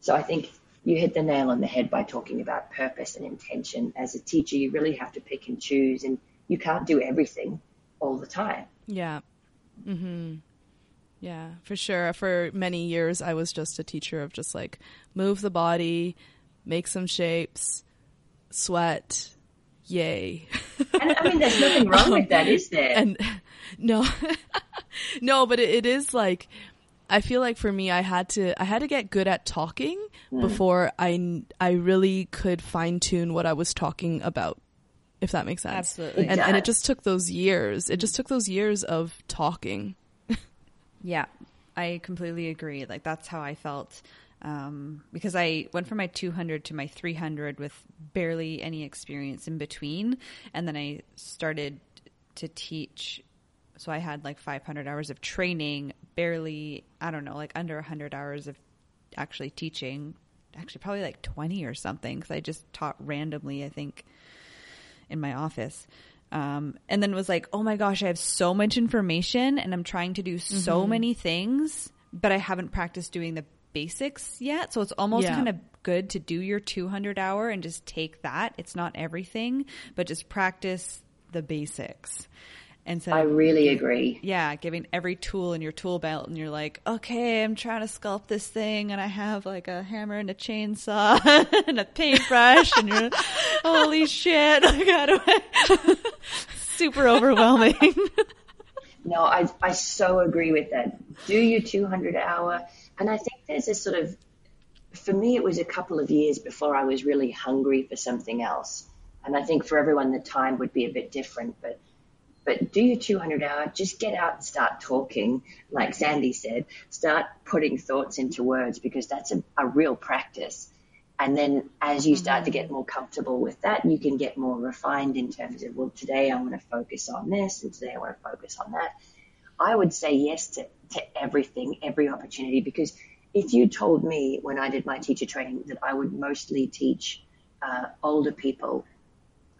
So I think you hit the nail on the head by talking about purpose and intention. As a teacher, you really have to pick and choose, and you can't do everything all the time. Yeah. Mm-hmm. Yeah, for sure. For many years, I was just a teacher of just like move the body, make some shapes, sweat, yay. And I mean, there's nothing wrong um, with that, is there? And no, no, but it, it is like I feel like for me, I had to I had to get good at talking mm. before I I really could fine tune what I was talking about. If that makes sense. Absolutely. And, and it just took those years. It just took those years of talking yeah, I completely agree. Like that's how I felt um, because I went from my 200 to my 300 with barely any experience in between, and then I started to teach. So I had like 500 hours of training, barely, I don't know, like under 100 hours of actually teaching. Actually, probably like 20 or something because I just taught randomly, I think, in my office. Um, and then was like, oh my gosh, I have so much information and I'm trying to do so mm-hmm. many things, but I haven't practiced doing the basics yet. So it's almost yeah. kind of good to do your 200 hour and just take that. It's not everything, but just practice the basics. And so I really agree. Yeah, giving every tool in your tool belt, and you're like, okay, I'm trying to sculpt this thing, and I have like a hammer and a chainsaw and a paintbrush, and you're, holy shit, I got super overwhelming. no, I I so agree with that. Do your 200 hour, and I think there's a sort of, for me, it was a couple of years before I was really hungry for something else, and I think for everyone the time would be a bit different, but but do your 200 hour, just get out and start talking. Like Sandy said, start putting thoughts into words because that's a, a real practice. And then as you start to get more comfortable with that, you can get more refined in terms of, well, today I want to focus on this and today I want to focus on that. I would say yes to, to everything, every opportunity, because if you told me when I did my teacher training that I would mostly teach uh, older people,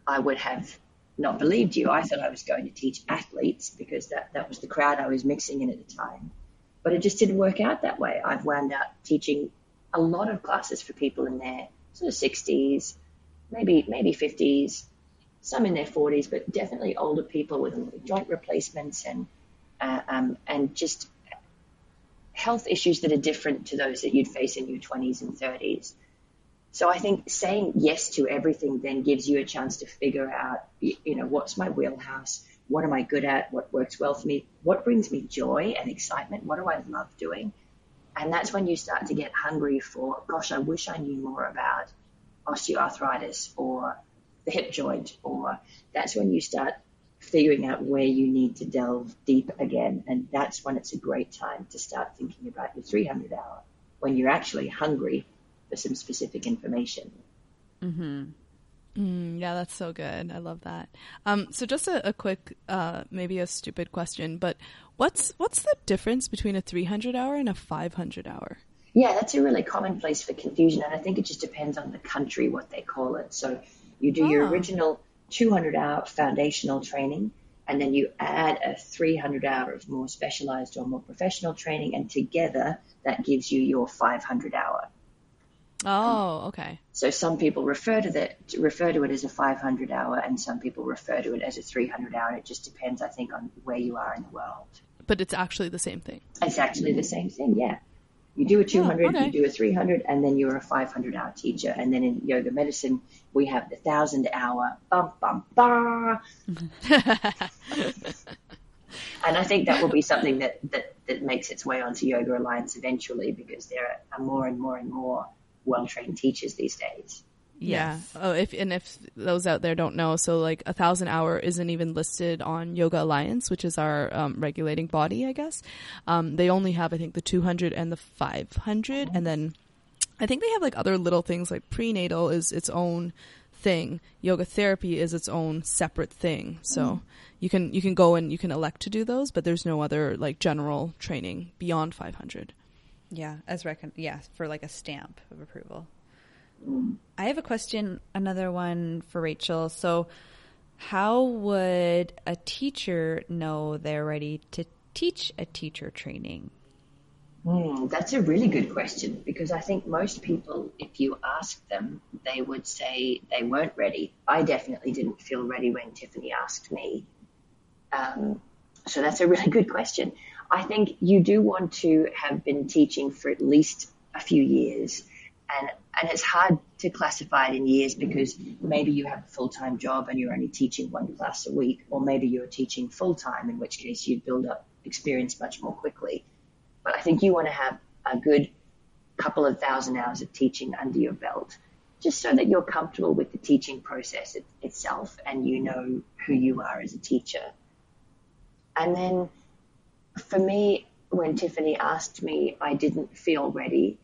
I would have not believed you. I thought I was going to teach athletes because that, that was the crowd I was mixing in at the time. But it just didn't work out that way. I've wound up teaching a lot of classes for people in their sort of 60s, maybe maybe 50s, some in their 40s, but definitely older people with joint replacements and uh, um, and just health issues that are different to those that you'd face in your 20s and 30s. So I think saying yes to everything then gives you a chance to figure out, you know, what's my wheelhouse? What am I good at? What works well for me? What brings me joy and excitement? What do I love doing? And that's when you start to get hungry for, gosh, I wish I knew more about osteoarthritis or the hip joint, or that's when you start figuring out where you need to delve deep again. And that's when it's a great time to start thinking about your 300 hour when you're actually hungry for some specific information. Mm-hmm. Mm, yeah, that's so good. I love that. Um, so just a, a quick, uh, maybe a stupid question, but what's what's the difference between a 300 hour and a 500 hour? Yeah, that's a really common place for confusion, and I think it just depends on the country what they call it. So you do oh. your ah. original 200 hour foundational training, and then you add a 300 hour of more specialized or more professional training, and together that gives you your 500 hour. Oh, okay. So some people refer to that refer to it as a 500 hour, and some people refer to it as a 300 hour. It just depends, I think, on where you are in the world. But it's actually the same thing. It's actually the same thing. Yeah. You do a 200, oh, okay. you do a 300, and then you're a 500 hour teacher. And then in yoga medicine, we have the thousand hour bum bum ba. and I think that will be something that, that, that makes its way onto Yoga Alliance eventually because there are more and more and more well trained teachers these days. Yes. Yeah. Oh, if and if those out there don't know, so like a thousand hour isn't even listed on Yoga Alliance, which is our um, regulating body, I guess. Um, they only have, I think, the 200 and the 500, and then I think they have like other little things like prenatal is its own thing. Yoga therapy is its own separate thing. So Mm. you can you can go and you can elect to do those, but there's no other like general training beyond 500. Yeah, as recon. Yeah, for like a stamp of approval. Mm. I have a question, another one for Rachel. So, how would a teacher know they're ready to teach a teacher training? Hmm, that's a really good question because I think most people, if you ask them, they would say they weren't ready. I definitely didn't feel ready when Tiffany asked me. Um, so that's a really good question. I think you do want to have been teaching for at least a few years. And, and it's hard to classify it in years because maybe you have a full time job and you're only teaching one class a week, or maybe you're teaching full time, in which case you'd build up experience much more quickly. But I think you want to have a good couple of thousand hours of teaching under your belt, just so that you're comfortable with the teaching process it, itself and you know who you are as a teacher. And then for me, when Tiffany asked me, I didn't feel ready,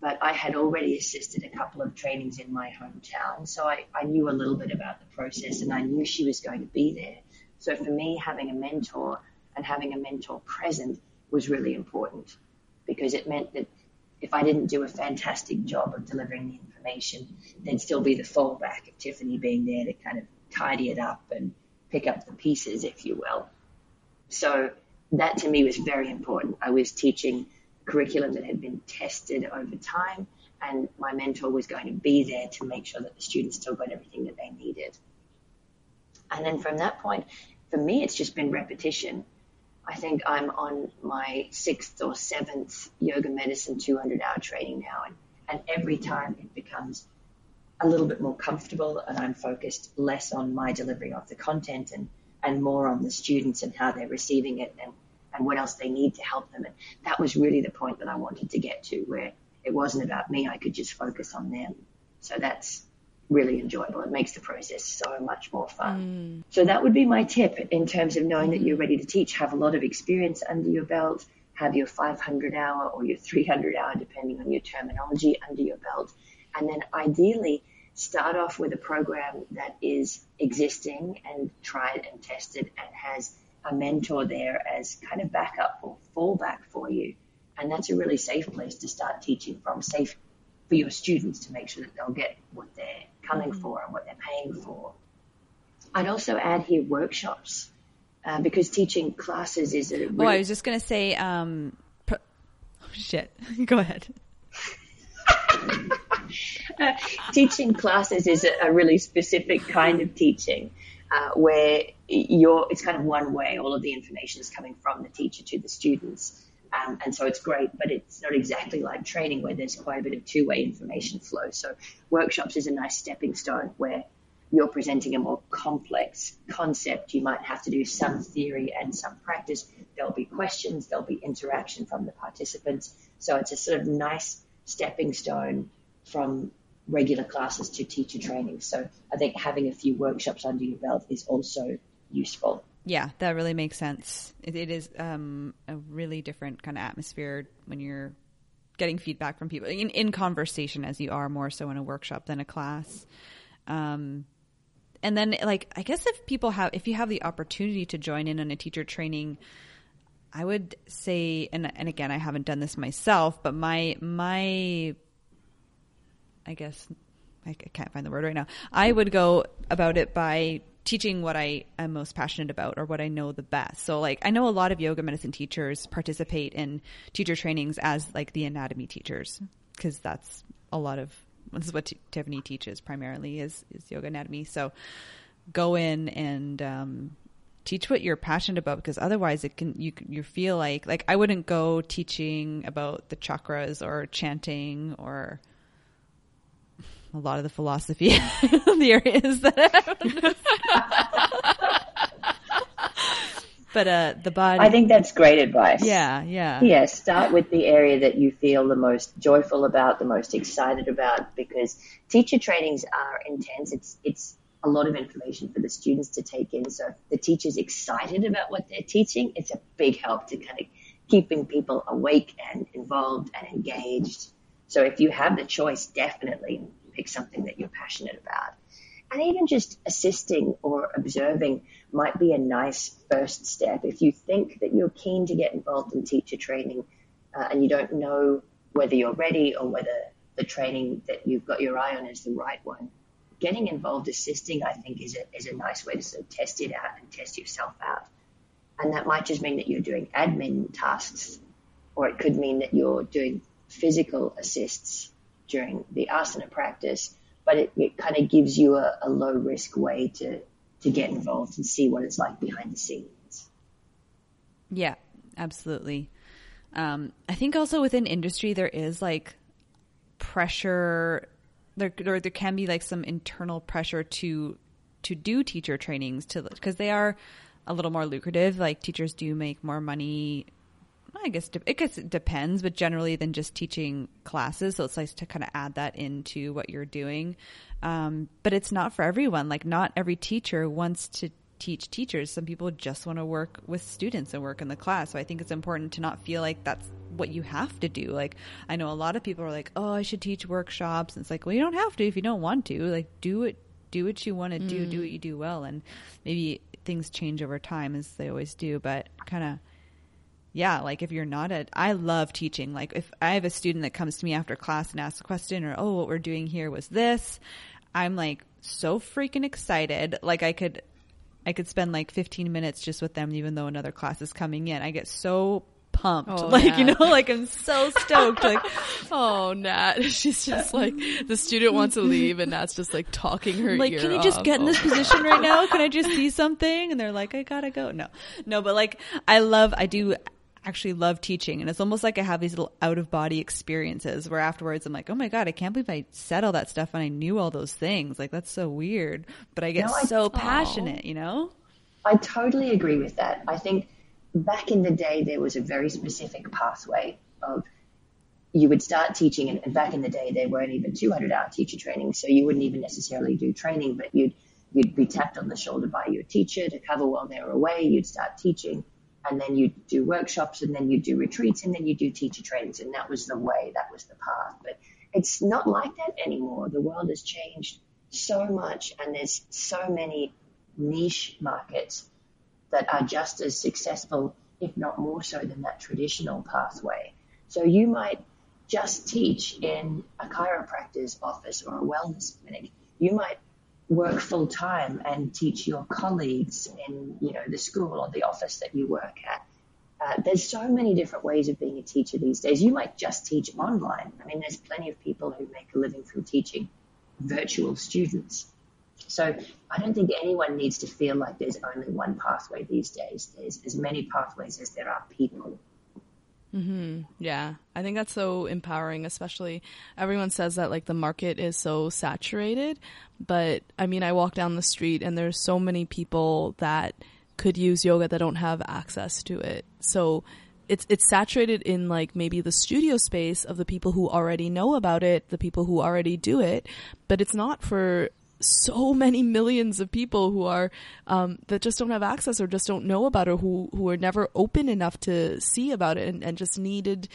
but I had already assisted a couple of trainings in my hometown. So I, I knew a little bit about the process and I knew she was going to be there. So for me, having a mentor and having a mentor present was really important because it meant that if I didn't do a fantastic job of delivering the information, there'd still be the fallback of Tiffany being there to kind of tidy it up and pick up the pieces, if you will. So that to me was very important. I was teaching curriculum that had been tested over time, and my mentor was going to be there to make sure that the students still got everything that they needed. And then from that point, for me, it's just been repetition. I think I'm on my sixth or seventh yoga medicine 200 hour training now, and, and every time it becomes a little bit more comfortable, and I'm focused less on my delivery of the content and, and more on the students and how they're receiving it and, and what else they need to help them. And that was really the point that I wanted to get to, where it wasn't about me, I could just focus on them. So that's really enjoyable. It makes the process so much more fun. Mm. So that would be my tip in terms of knowing that mm-hmm. you're ready to teach. Have a lot of experience under your belt. Have your 500 hour or your 300 hour, depending on your terminology, under your belt. And then ideally start off with a program that is existing and tried and tested and has a mentor there as kind of backup or fallback for you. And that's a really safe place to start teaching from, safe for your students to make sure that they'll get what they're coming for and what they're paying for. I'd also add here workshops uh, because teaching classes is a really, Oh, I was just gonna say. Um, pro- oh, shit. Go ahead. uh, teaching classes is a, a really specific kind of teaching uh, where you're it's kind of one way all of the information is coming from the teacher to the students. Um, and so it's great but it's not exactly like training where there's quite a bit of two-way information flow. So workshops is a nice stepping stone where you're presenting a more complex concept. You might have to do some theory and some practice. There'll be questions there'll be interaction from the participants. So it's a sort of nice stepping stone from regular classes to teacher training. So I think having a few workshops under your belt is also useful. Yeah, that really makes sense. It, it is um, a really different kind of atmosphere when you're getting feedback from people in, in conversation, as you are more so in a workshop than a class. Um, and then, like, I guess if people have, if you have the opportunity to join in on a teacher training, I would say, and and again, I haven't done this myself, but my my, I guess I can't find the word right now. I would go about it by teaching what I am most passionate about or what I know the best. So like I know a lot of yoga medicine teachers participate in teacher trainings as like the anatomy teachers because that's a lot of this is what T- Tiffany teaches primarily is is yoga anatomy. So go in and um, teach what you're passionate about because otherwise it can you you feel like like I wouldn't go teaching about the chakras or chanting or a lot of the philosophy the areas that but uh, the body. I think that's great advice. Yeah, yeah. Yeah, start with the area that you feel the most joyful about, the most excited about, because teacher trainings are intense. It's it's a lot of information for the students to take in. So if the teacher's excited about what they're teaching, it's a big help to kind of keeping people awake and involved and engaged. So if you have the choice, definitely pick something that you're passionate about. And even just assisting or observing might be a nice first step. If you think that you're keen to get involved in teacher training uh, and you don't know whether you're ready or whether the training that you've got your eye on is the right one, getting involved assisting, I think, is a, is a nice way to sort of test it out and test yourself out. And that might just mean that you're doing admin tasks, or it could mean that you're doing physical assists during the asana practice, but it, it kind of gives you a, a low risk way to, to get involved and see what it's like behind the scenes. Yeah, absolutely. Um, I think also within industry, there is like pressure there or there can be like some internal pressure to to do teacher trainings to because they are a little more lucrative. Like teachers do make more money. I guess it guess it depends, but generally than just teaching classes. So it's nice to kind of add that into what you're doing. Um, but it's not for everyone. Like not every teacher wants to teach teachers. Some people just want to work with students and work in the class. So I think it's important to not feel like that's what you have to do. Like I know a lot of people are like, "Oh, I should teach workshops." And it's like, "Well, you don't have to if you don't want to. Like do it do what you want to do, do what you do well and maybe things change over time as they always do, but kind of yeah, like if you're not a, I love teaching. Like if I have a student that comes to me after class and asks a question or, oh, what we're doing here was this, I'm like so freaking excited. Like I could, I could spend like 15 minutes just with them, even though another class is coming in. I get so pumped. Oh, like, yeah. you know, like I'm so stoked. like, oh, Nat. She's just like, the student wants to leave and Nat's just like talking her Like, can you just get in this oh. position right now? Can I just see something? And they're like, I gotta go. No, no, but like, I love, I do actually love teaching. And it's almost like I have these little out of body experiences where afterwards I'm like, oh my God, I can't believe I said all that stuff and I knew all those things. Like, that's so weird. But I get no, so I, passionate, you know? I totally agree with that. I think back in the day, there was a very specific pathway of you would start teaching, and back in the day, there weren't even 200 hour teacher training, so you wouldn't even necessarily do training, but you'd you'd be tapped on the shoulder by your teacher to cover while they were away. You'd start teaching, and then you'd do workshops, and then you'd do retreats, and then you'd do teacher trainings, and that was the way, that was the path. But it's not like that anymore. The world has changed so much, and there's so many niche markets that are just as successful, if not more so, than that traditional pathway. So you might just teach in a chiropractor's office or a wellness clinic. You might work full time and teach your colleagues in, you know, the school or the office that you work at. Uh, there's so many different ways of being a teacher these days. You might just teach online. I mean, there's plenty of people who make a living from teaching virtual students. So I don't think anyone needs to feel like there's only one pathway these days. There's as many pathways as there are people. Mm-hmm. Yeah, I think that's so empowering. Especially, everyone says that like the market is so saturated, but I mean, I walk down the street and there's so many people that could use yoga that don't have access to it. So it's it's saturated in like maybe the studio space of the people who already know about it, the people who already do it, but it's not for so many millions of people who are um, that just don't have access or just don't know about it, or who who are never open enough to see about it, and, and just needed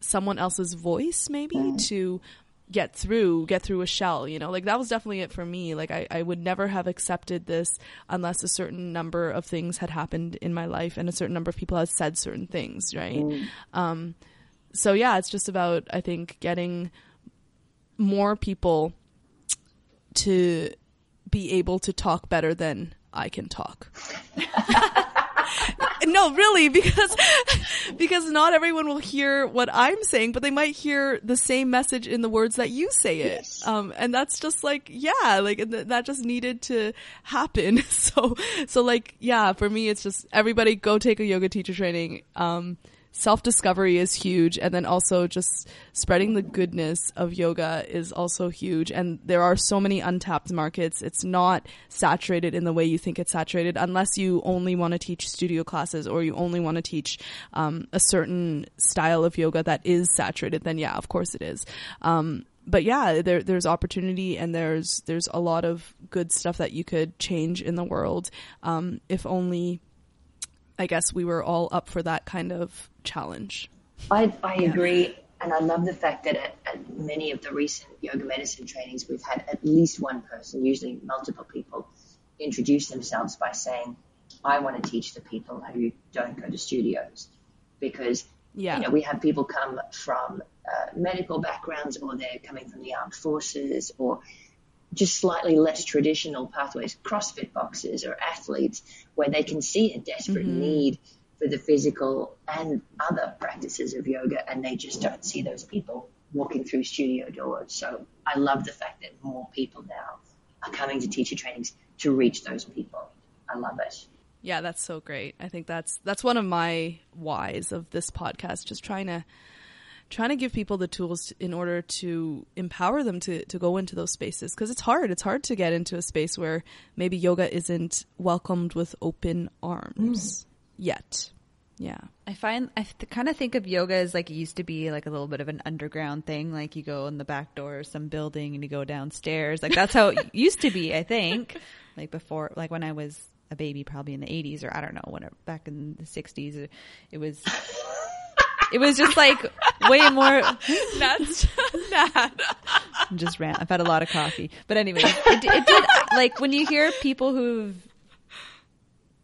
someone else's voice maybe to get through get through a shell you know? Like that was definitely it for me. Like I, I would never have accepted this unless a certain number of things had happened in my life and a certain number of people had said certain things right? Mm. um so yeah it's just about i think getting more people to be able to talk better than I can talk. no, really, because because not everyone will hear what I'm saying, but they might hear the same message in the words that you say it. Yes. Um, and that's just like, yeah, like th- that just needed to happen. So, so like, yeah, for me, it's just everybody go take a yoga teacher training. Um, self discovery is huge and then also just spreading the goodness of yoga is also huge. And there are so many untapped markets. It's not saturated in the way you think it's saturated unless you only want to teach studio classes or you only want to teach um, a certain style of yoga that is saturated then yeah of course it is. Um, but yeah, there, there's opportunity and there's there's a lot of good stuff that you could change in the world um, if only I guess we were all up for that kind of challenge. I, I agree. And I love the fact that at, at, many of the recent yoga medicine trainings, we've had at least one person, usually multiple people, introduce themselves by saying, I want to teach the people who don't go to studios. Because, yeah. you know, we have people come from uh, medical backgrounds or they're coming from the armed forces or just slightly less traditional pathways, CrossFit boxes or athletes, where they can see a desperate mm-hmm. need for the physical and other practices of yoga, and they just don't see those people walking through studio doors. So I love the fact that more people now are coming to teacher trainings to reach those people. I love it. Yeah, that's so great. I think that's that's one of my whys of this podcast, just trying to trying to give people the tools in order to empower them to, to go into those spaces because it's hard it's hard to get into a space where maybe yoga isn't welcomed with open arms mm. Yet yeah i find i th- kind of think of yoga as like it used to be like a little bit of an underground thing like you go in the back door of some building and you go downstairs like that's how it used to be i think like before like when i was a baby probably in the 80s or i don't know when back in the 60s it was it was just like way more. That's Nat. just ran. I've had a lot of coffee, but anyway, it, it did. Like when you hear people who've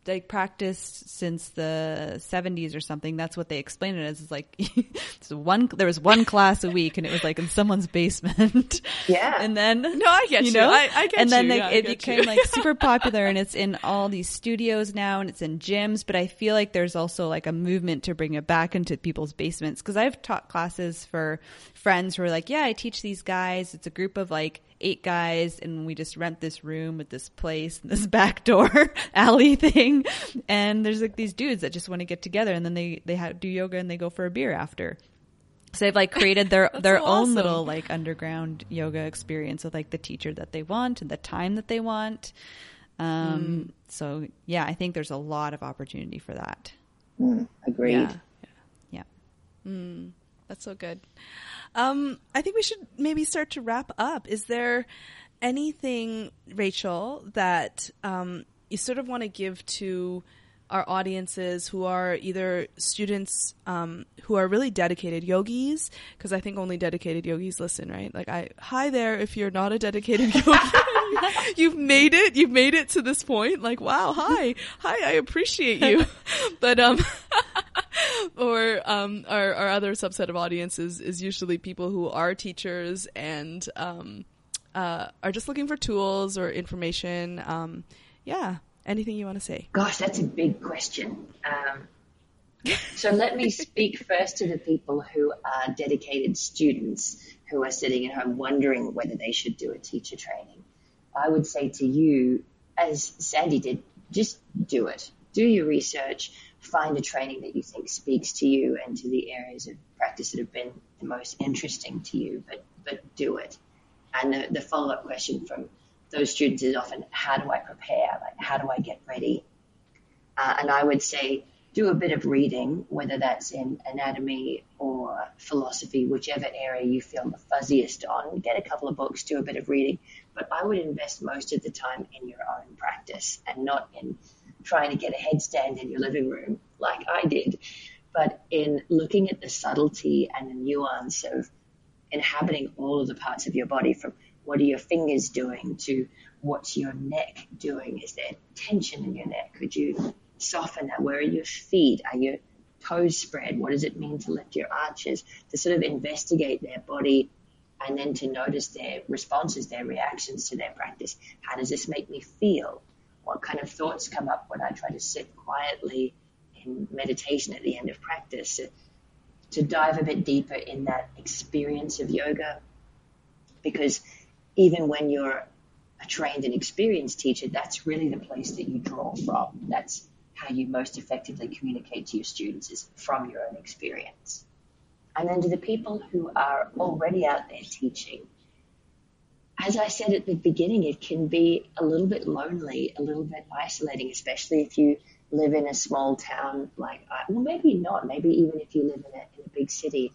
like practiced since the 70s or something. That's what they explain it as is like so one there was one class a week and it was like in someone's basement. Yeah. And then no i get you, know? I, I get and then you. Like, yeah, it became you. like super popular and it's in all these studios now and it's in gyms but i feel like there's also like a movement to bring it back into people's basements. Because i've taught classes for friends who are like yeah i teach these guys. It's a group of like eight guys and we just rent this room with this place and this back door alley thing. And there's like these dudes that just want to get together and then they, they have, do yoga and they go for a beer after. So they've like created their their so awesome. own little like underground yoga experience with like the teacher that they want and the time that they want. Um, mm. So yeah, I think there's a lot of opportunity for that. Mm, agreed. Yeah. yeah. Mm, that's so good. Um, I think we should maybe start to wrap up. Is there anything, Rachel, that um, you sort of want to give to our audiences who are either students um, who are really dedicated yogis, because I think only dedicated yogis listen, right? Like, I hi there, if you're not a dedicated yogi, you've made it, you've made it to this point. Like, wow, hi, hi, I appreciate you, but um, or um, our, our other subset of audiences is usually people who are teachers and um, uh, are just looking for tools or information. Um, yeah, anything you want to say? Gosh, that's a big question. Um, so let me speak first to the people who are dedicated students who are sitting at home wondering whether they should do a teacher training. I would say to you, as Sandy did, just do it. Do your research find a training that you think speaks to you and to the areas of practice that have been the most interesting to you, but, but do it. And the, the follow up question from those students is often, how do I prepare? Like, how do I get ready? Uh, and I would say, do a bit of reading, whether that's in anatomy or philosophy, whichever area you feel the fuzziest on. Get a couple of books, do a bit of reading, but I would invest most of the time in your own practice and not in trying to get a headstand in your living room like I did, but in looking at the subtlety and the nuance of inhabiting all of the parts of your body from what are your fingers doing to what's your neck doing? Is there tension in your neck? Could you soften that? Where are your feet? Are your toes spread? What does it mean to lift your arches? To sort of investigate their body and then to notice their responses, their reactions to their practice. How does this make me feel? What kind of thoughts come up when I try to sit quietly in meditation at the end of practice, to, dive a bit deeper in that experience of yoga. Because even when you're a trained and experienced teacher, that's really the place that you draw from. That's how you most effectively communicate to your students is from your own experience. And then to the people who are already out there teaching, as I said at the beginning, it can be a little bit lonely, a little bit isolating, especially if you live in a small town like well, maybe not, maybe even if you live in a, in a big city.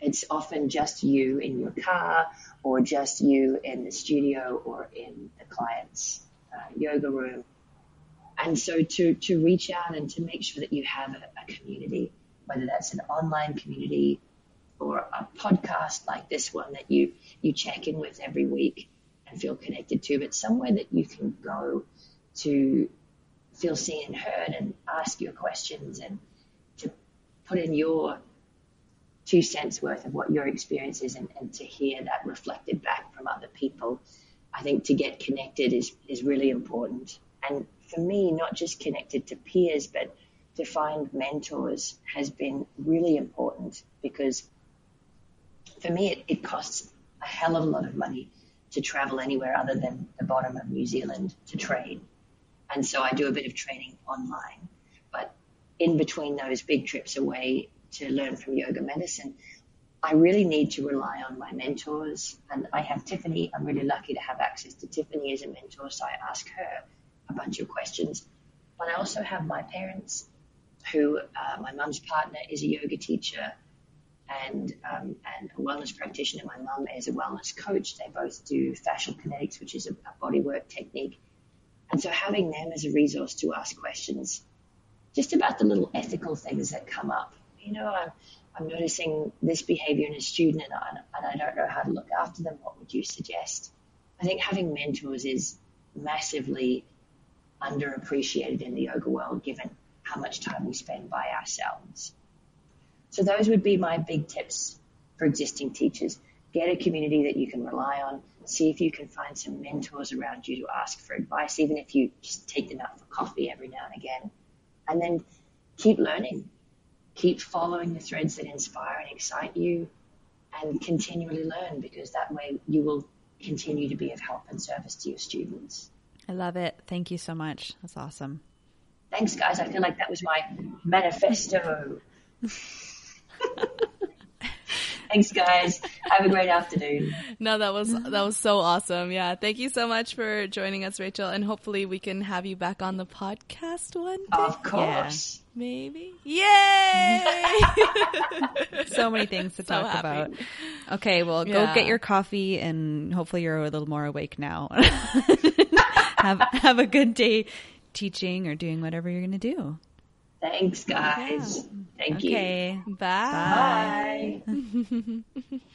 It's often just you in your car or just you in the studio or in the client's uh, yoga room. And so to, to reach out and to make sure that you have a, a community, whether that's an online community or a podcast like this one that you, you check in with every week and feel connected to, but somewhere that you can go to feel seen and heard and ask your questions and to put in your two cents worth of what your experience is and, and to hear that reflected back from other people. I think to get connected is, is really important. And for me, not just connected to peers, but to find mentors has been really important because for me, it, it costs a hell of a lot of money to travel anywhere other than the bottom of New Zealand to train. And so I do a bit of training online. But in between those big trips away to learn from yoga medicine, I really need to rely on my mentors. And I have Tiffany. I'm really lucky to have access to Tiffany as a mentor. So I ask her a bunch of questions. But I also have my parents, who uh, my mum's partner is a yoga teacher and um, and a wellness practitioner. My mum is a wellness coach. They both do fascial kinetics, which is a, a bodywork technique. And so having them as a resource to ask questions just about the little ethical things that come up. You know, I'm, I'm noticing this behavior in a student and I, and I don't know how to look after them. What would you suggest? I think having mentors is massively underappreciated in the yoga world given how much time we spend by ourselves. So those would be my big tips for existing teachers. Get a community that you can rely on. See if you can find some mentors around you to ask for advice, even if you just take them out for coffee every now and again. And then keep learning. Keep following the threads that inspire and excite you and continually learn because that way you will continue to be of help and service to your students. I love it. Thank you so much. That's awesome. Thanks, guys. I feel like that was my manifesto. Thanks, guys. Have a great afternoon. No, that was that was so awesome. Yeah, thank you so much for joining us, Rachel, and hopefully we can have you back on the podcast one day. Of course. Yeah. Maybe. Yay! so many things to so talk happy. about. Okay, well, go yeah. get your coffee, and hopefully you're a little more awake now. have have a good day teaching or doing whatever you're going to do. Thanks, guys. Yeah. Thank okay. you. Okay. Bye. Bye.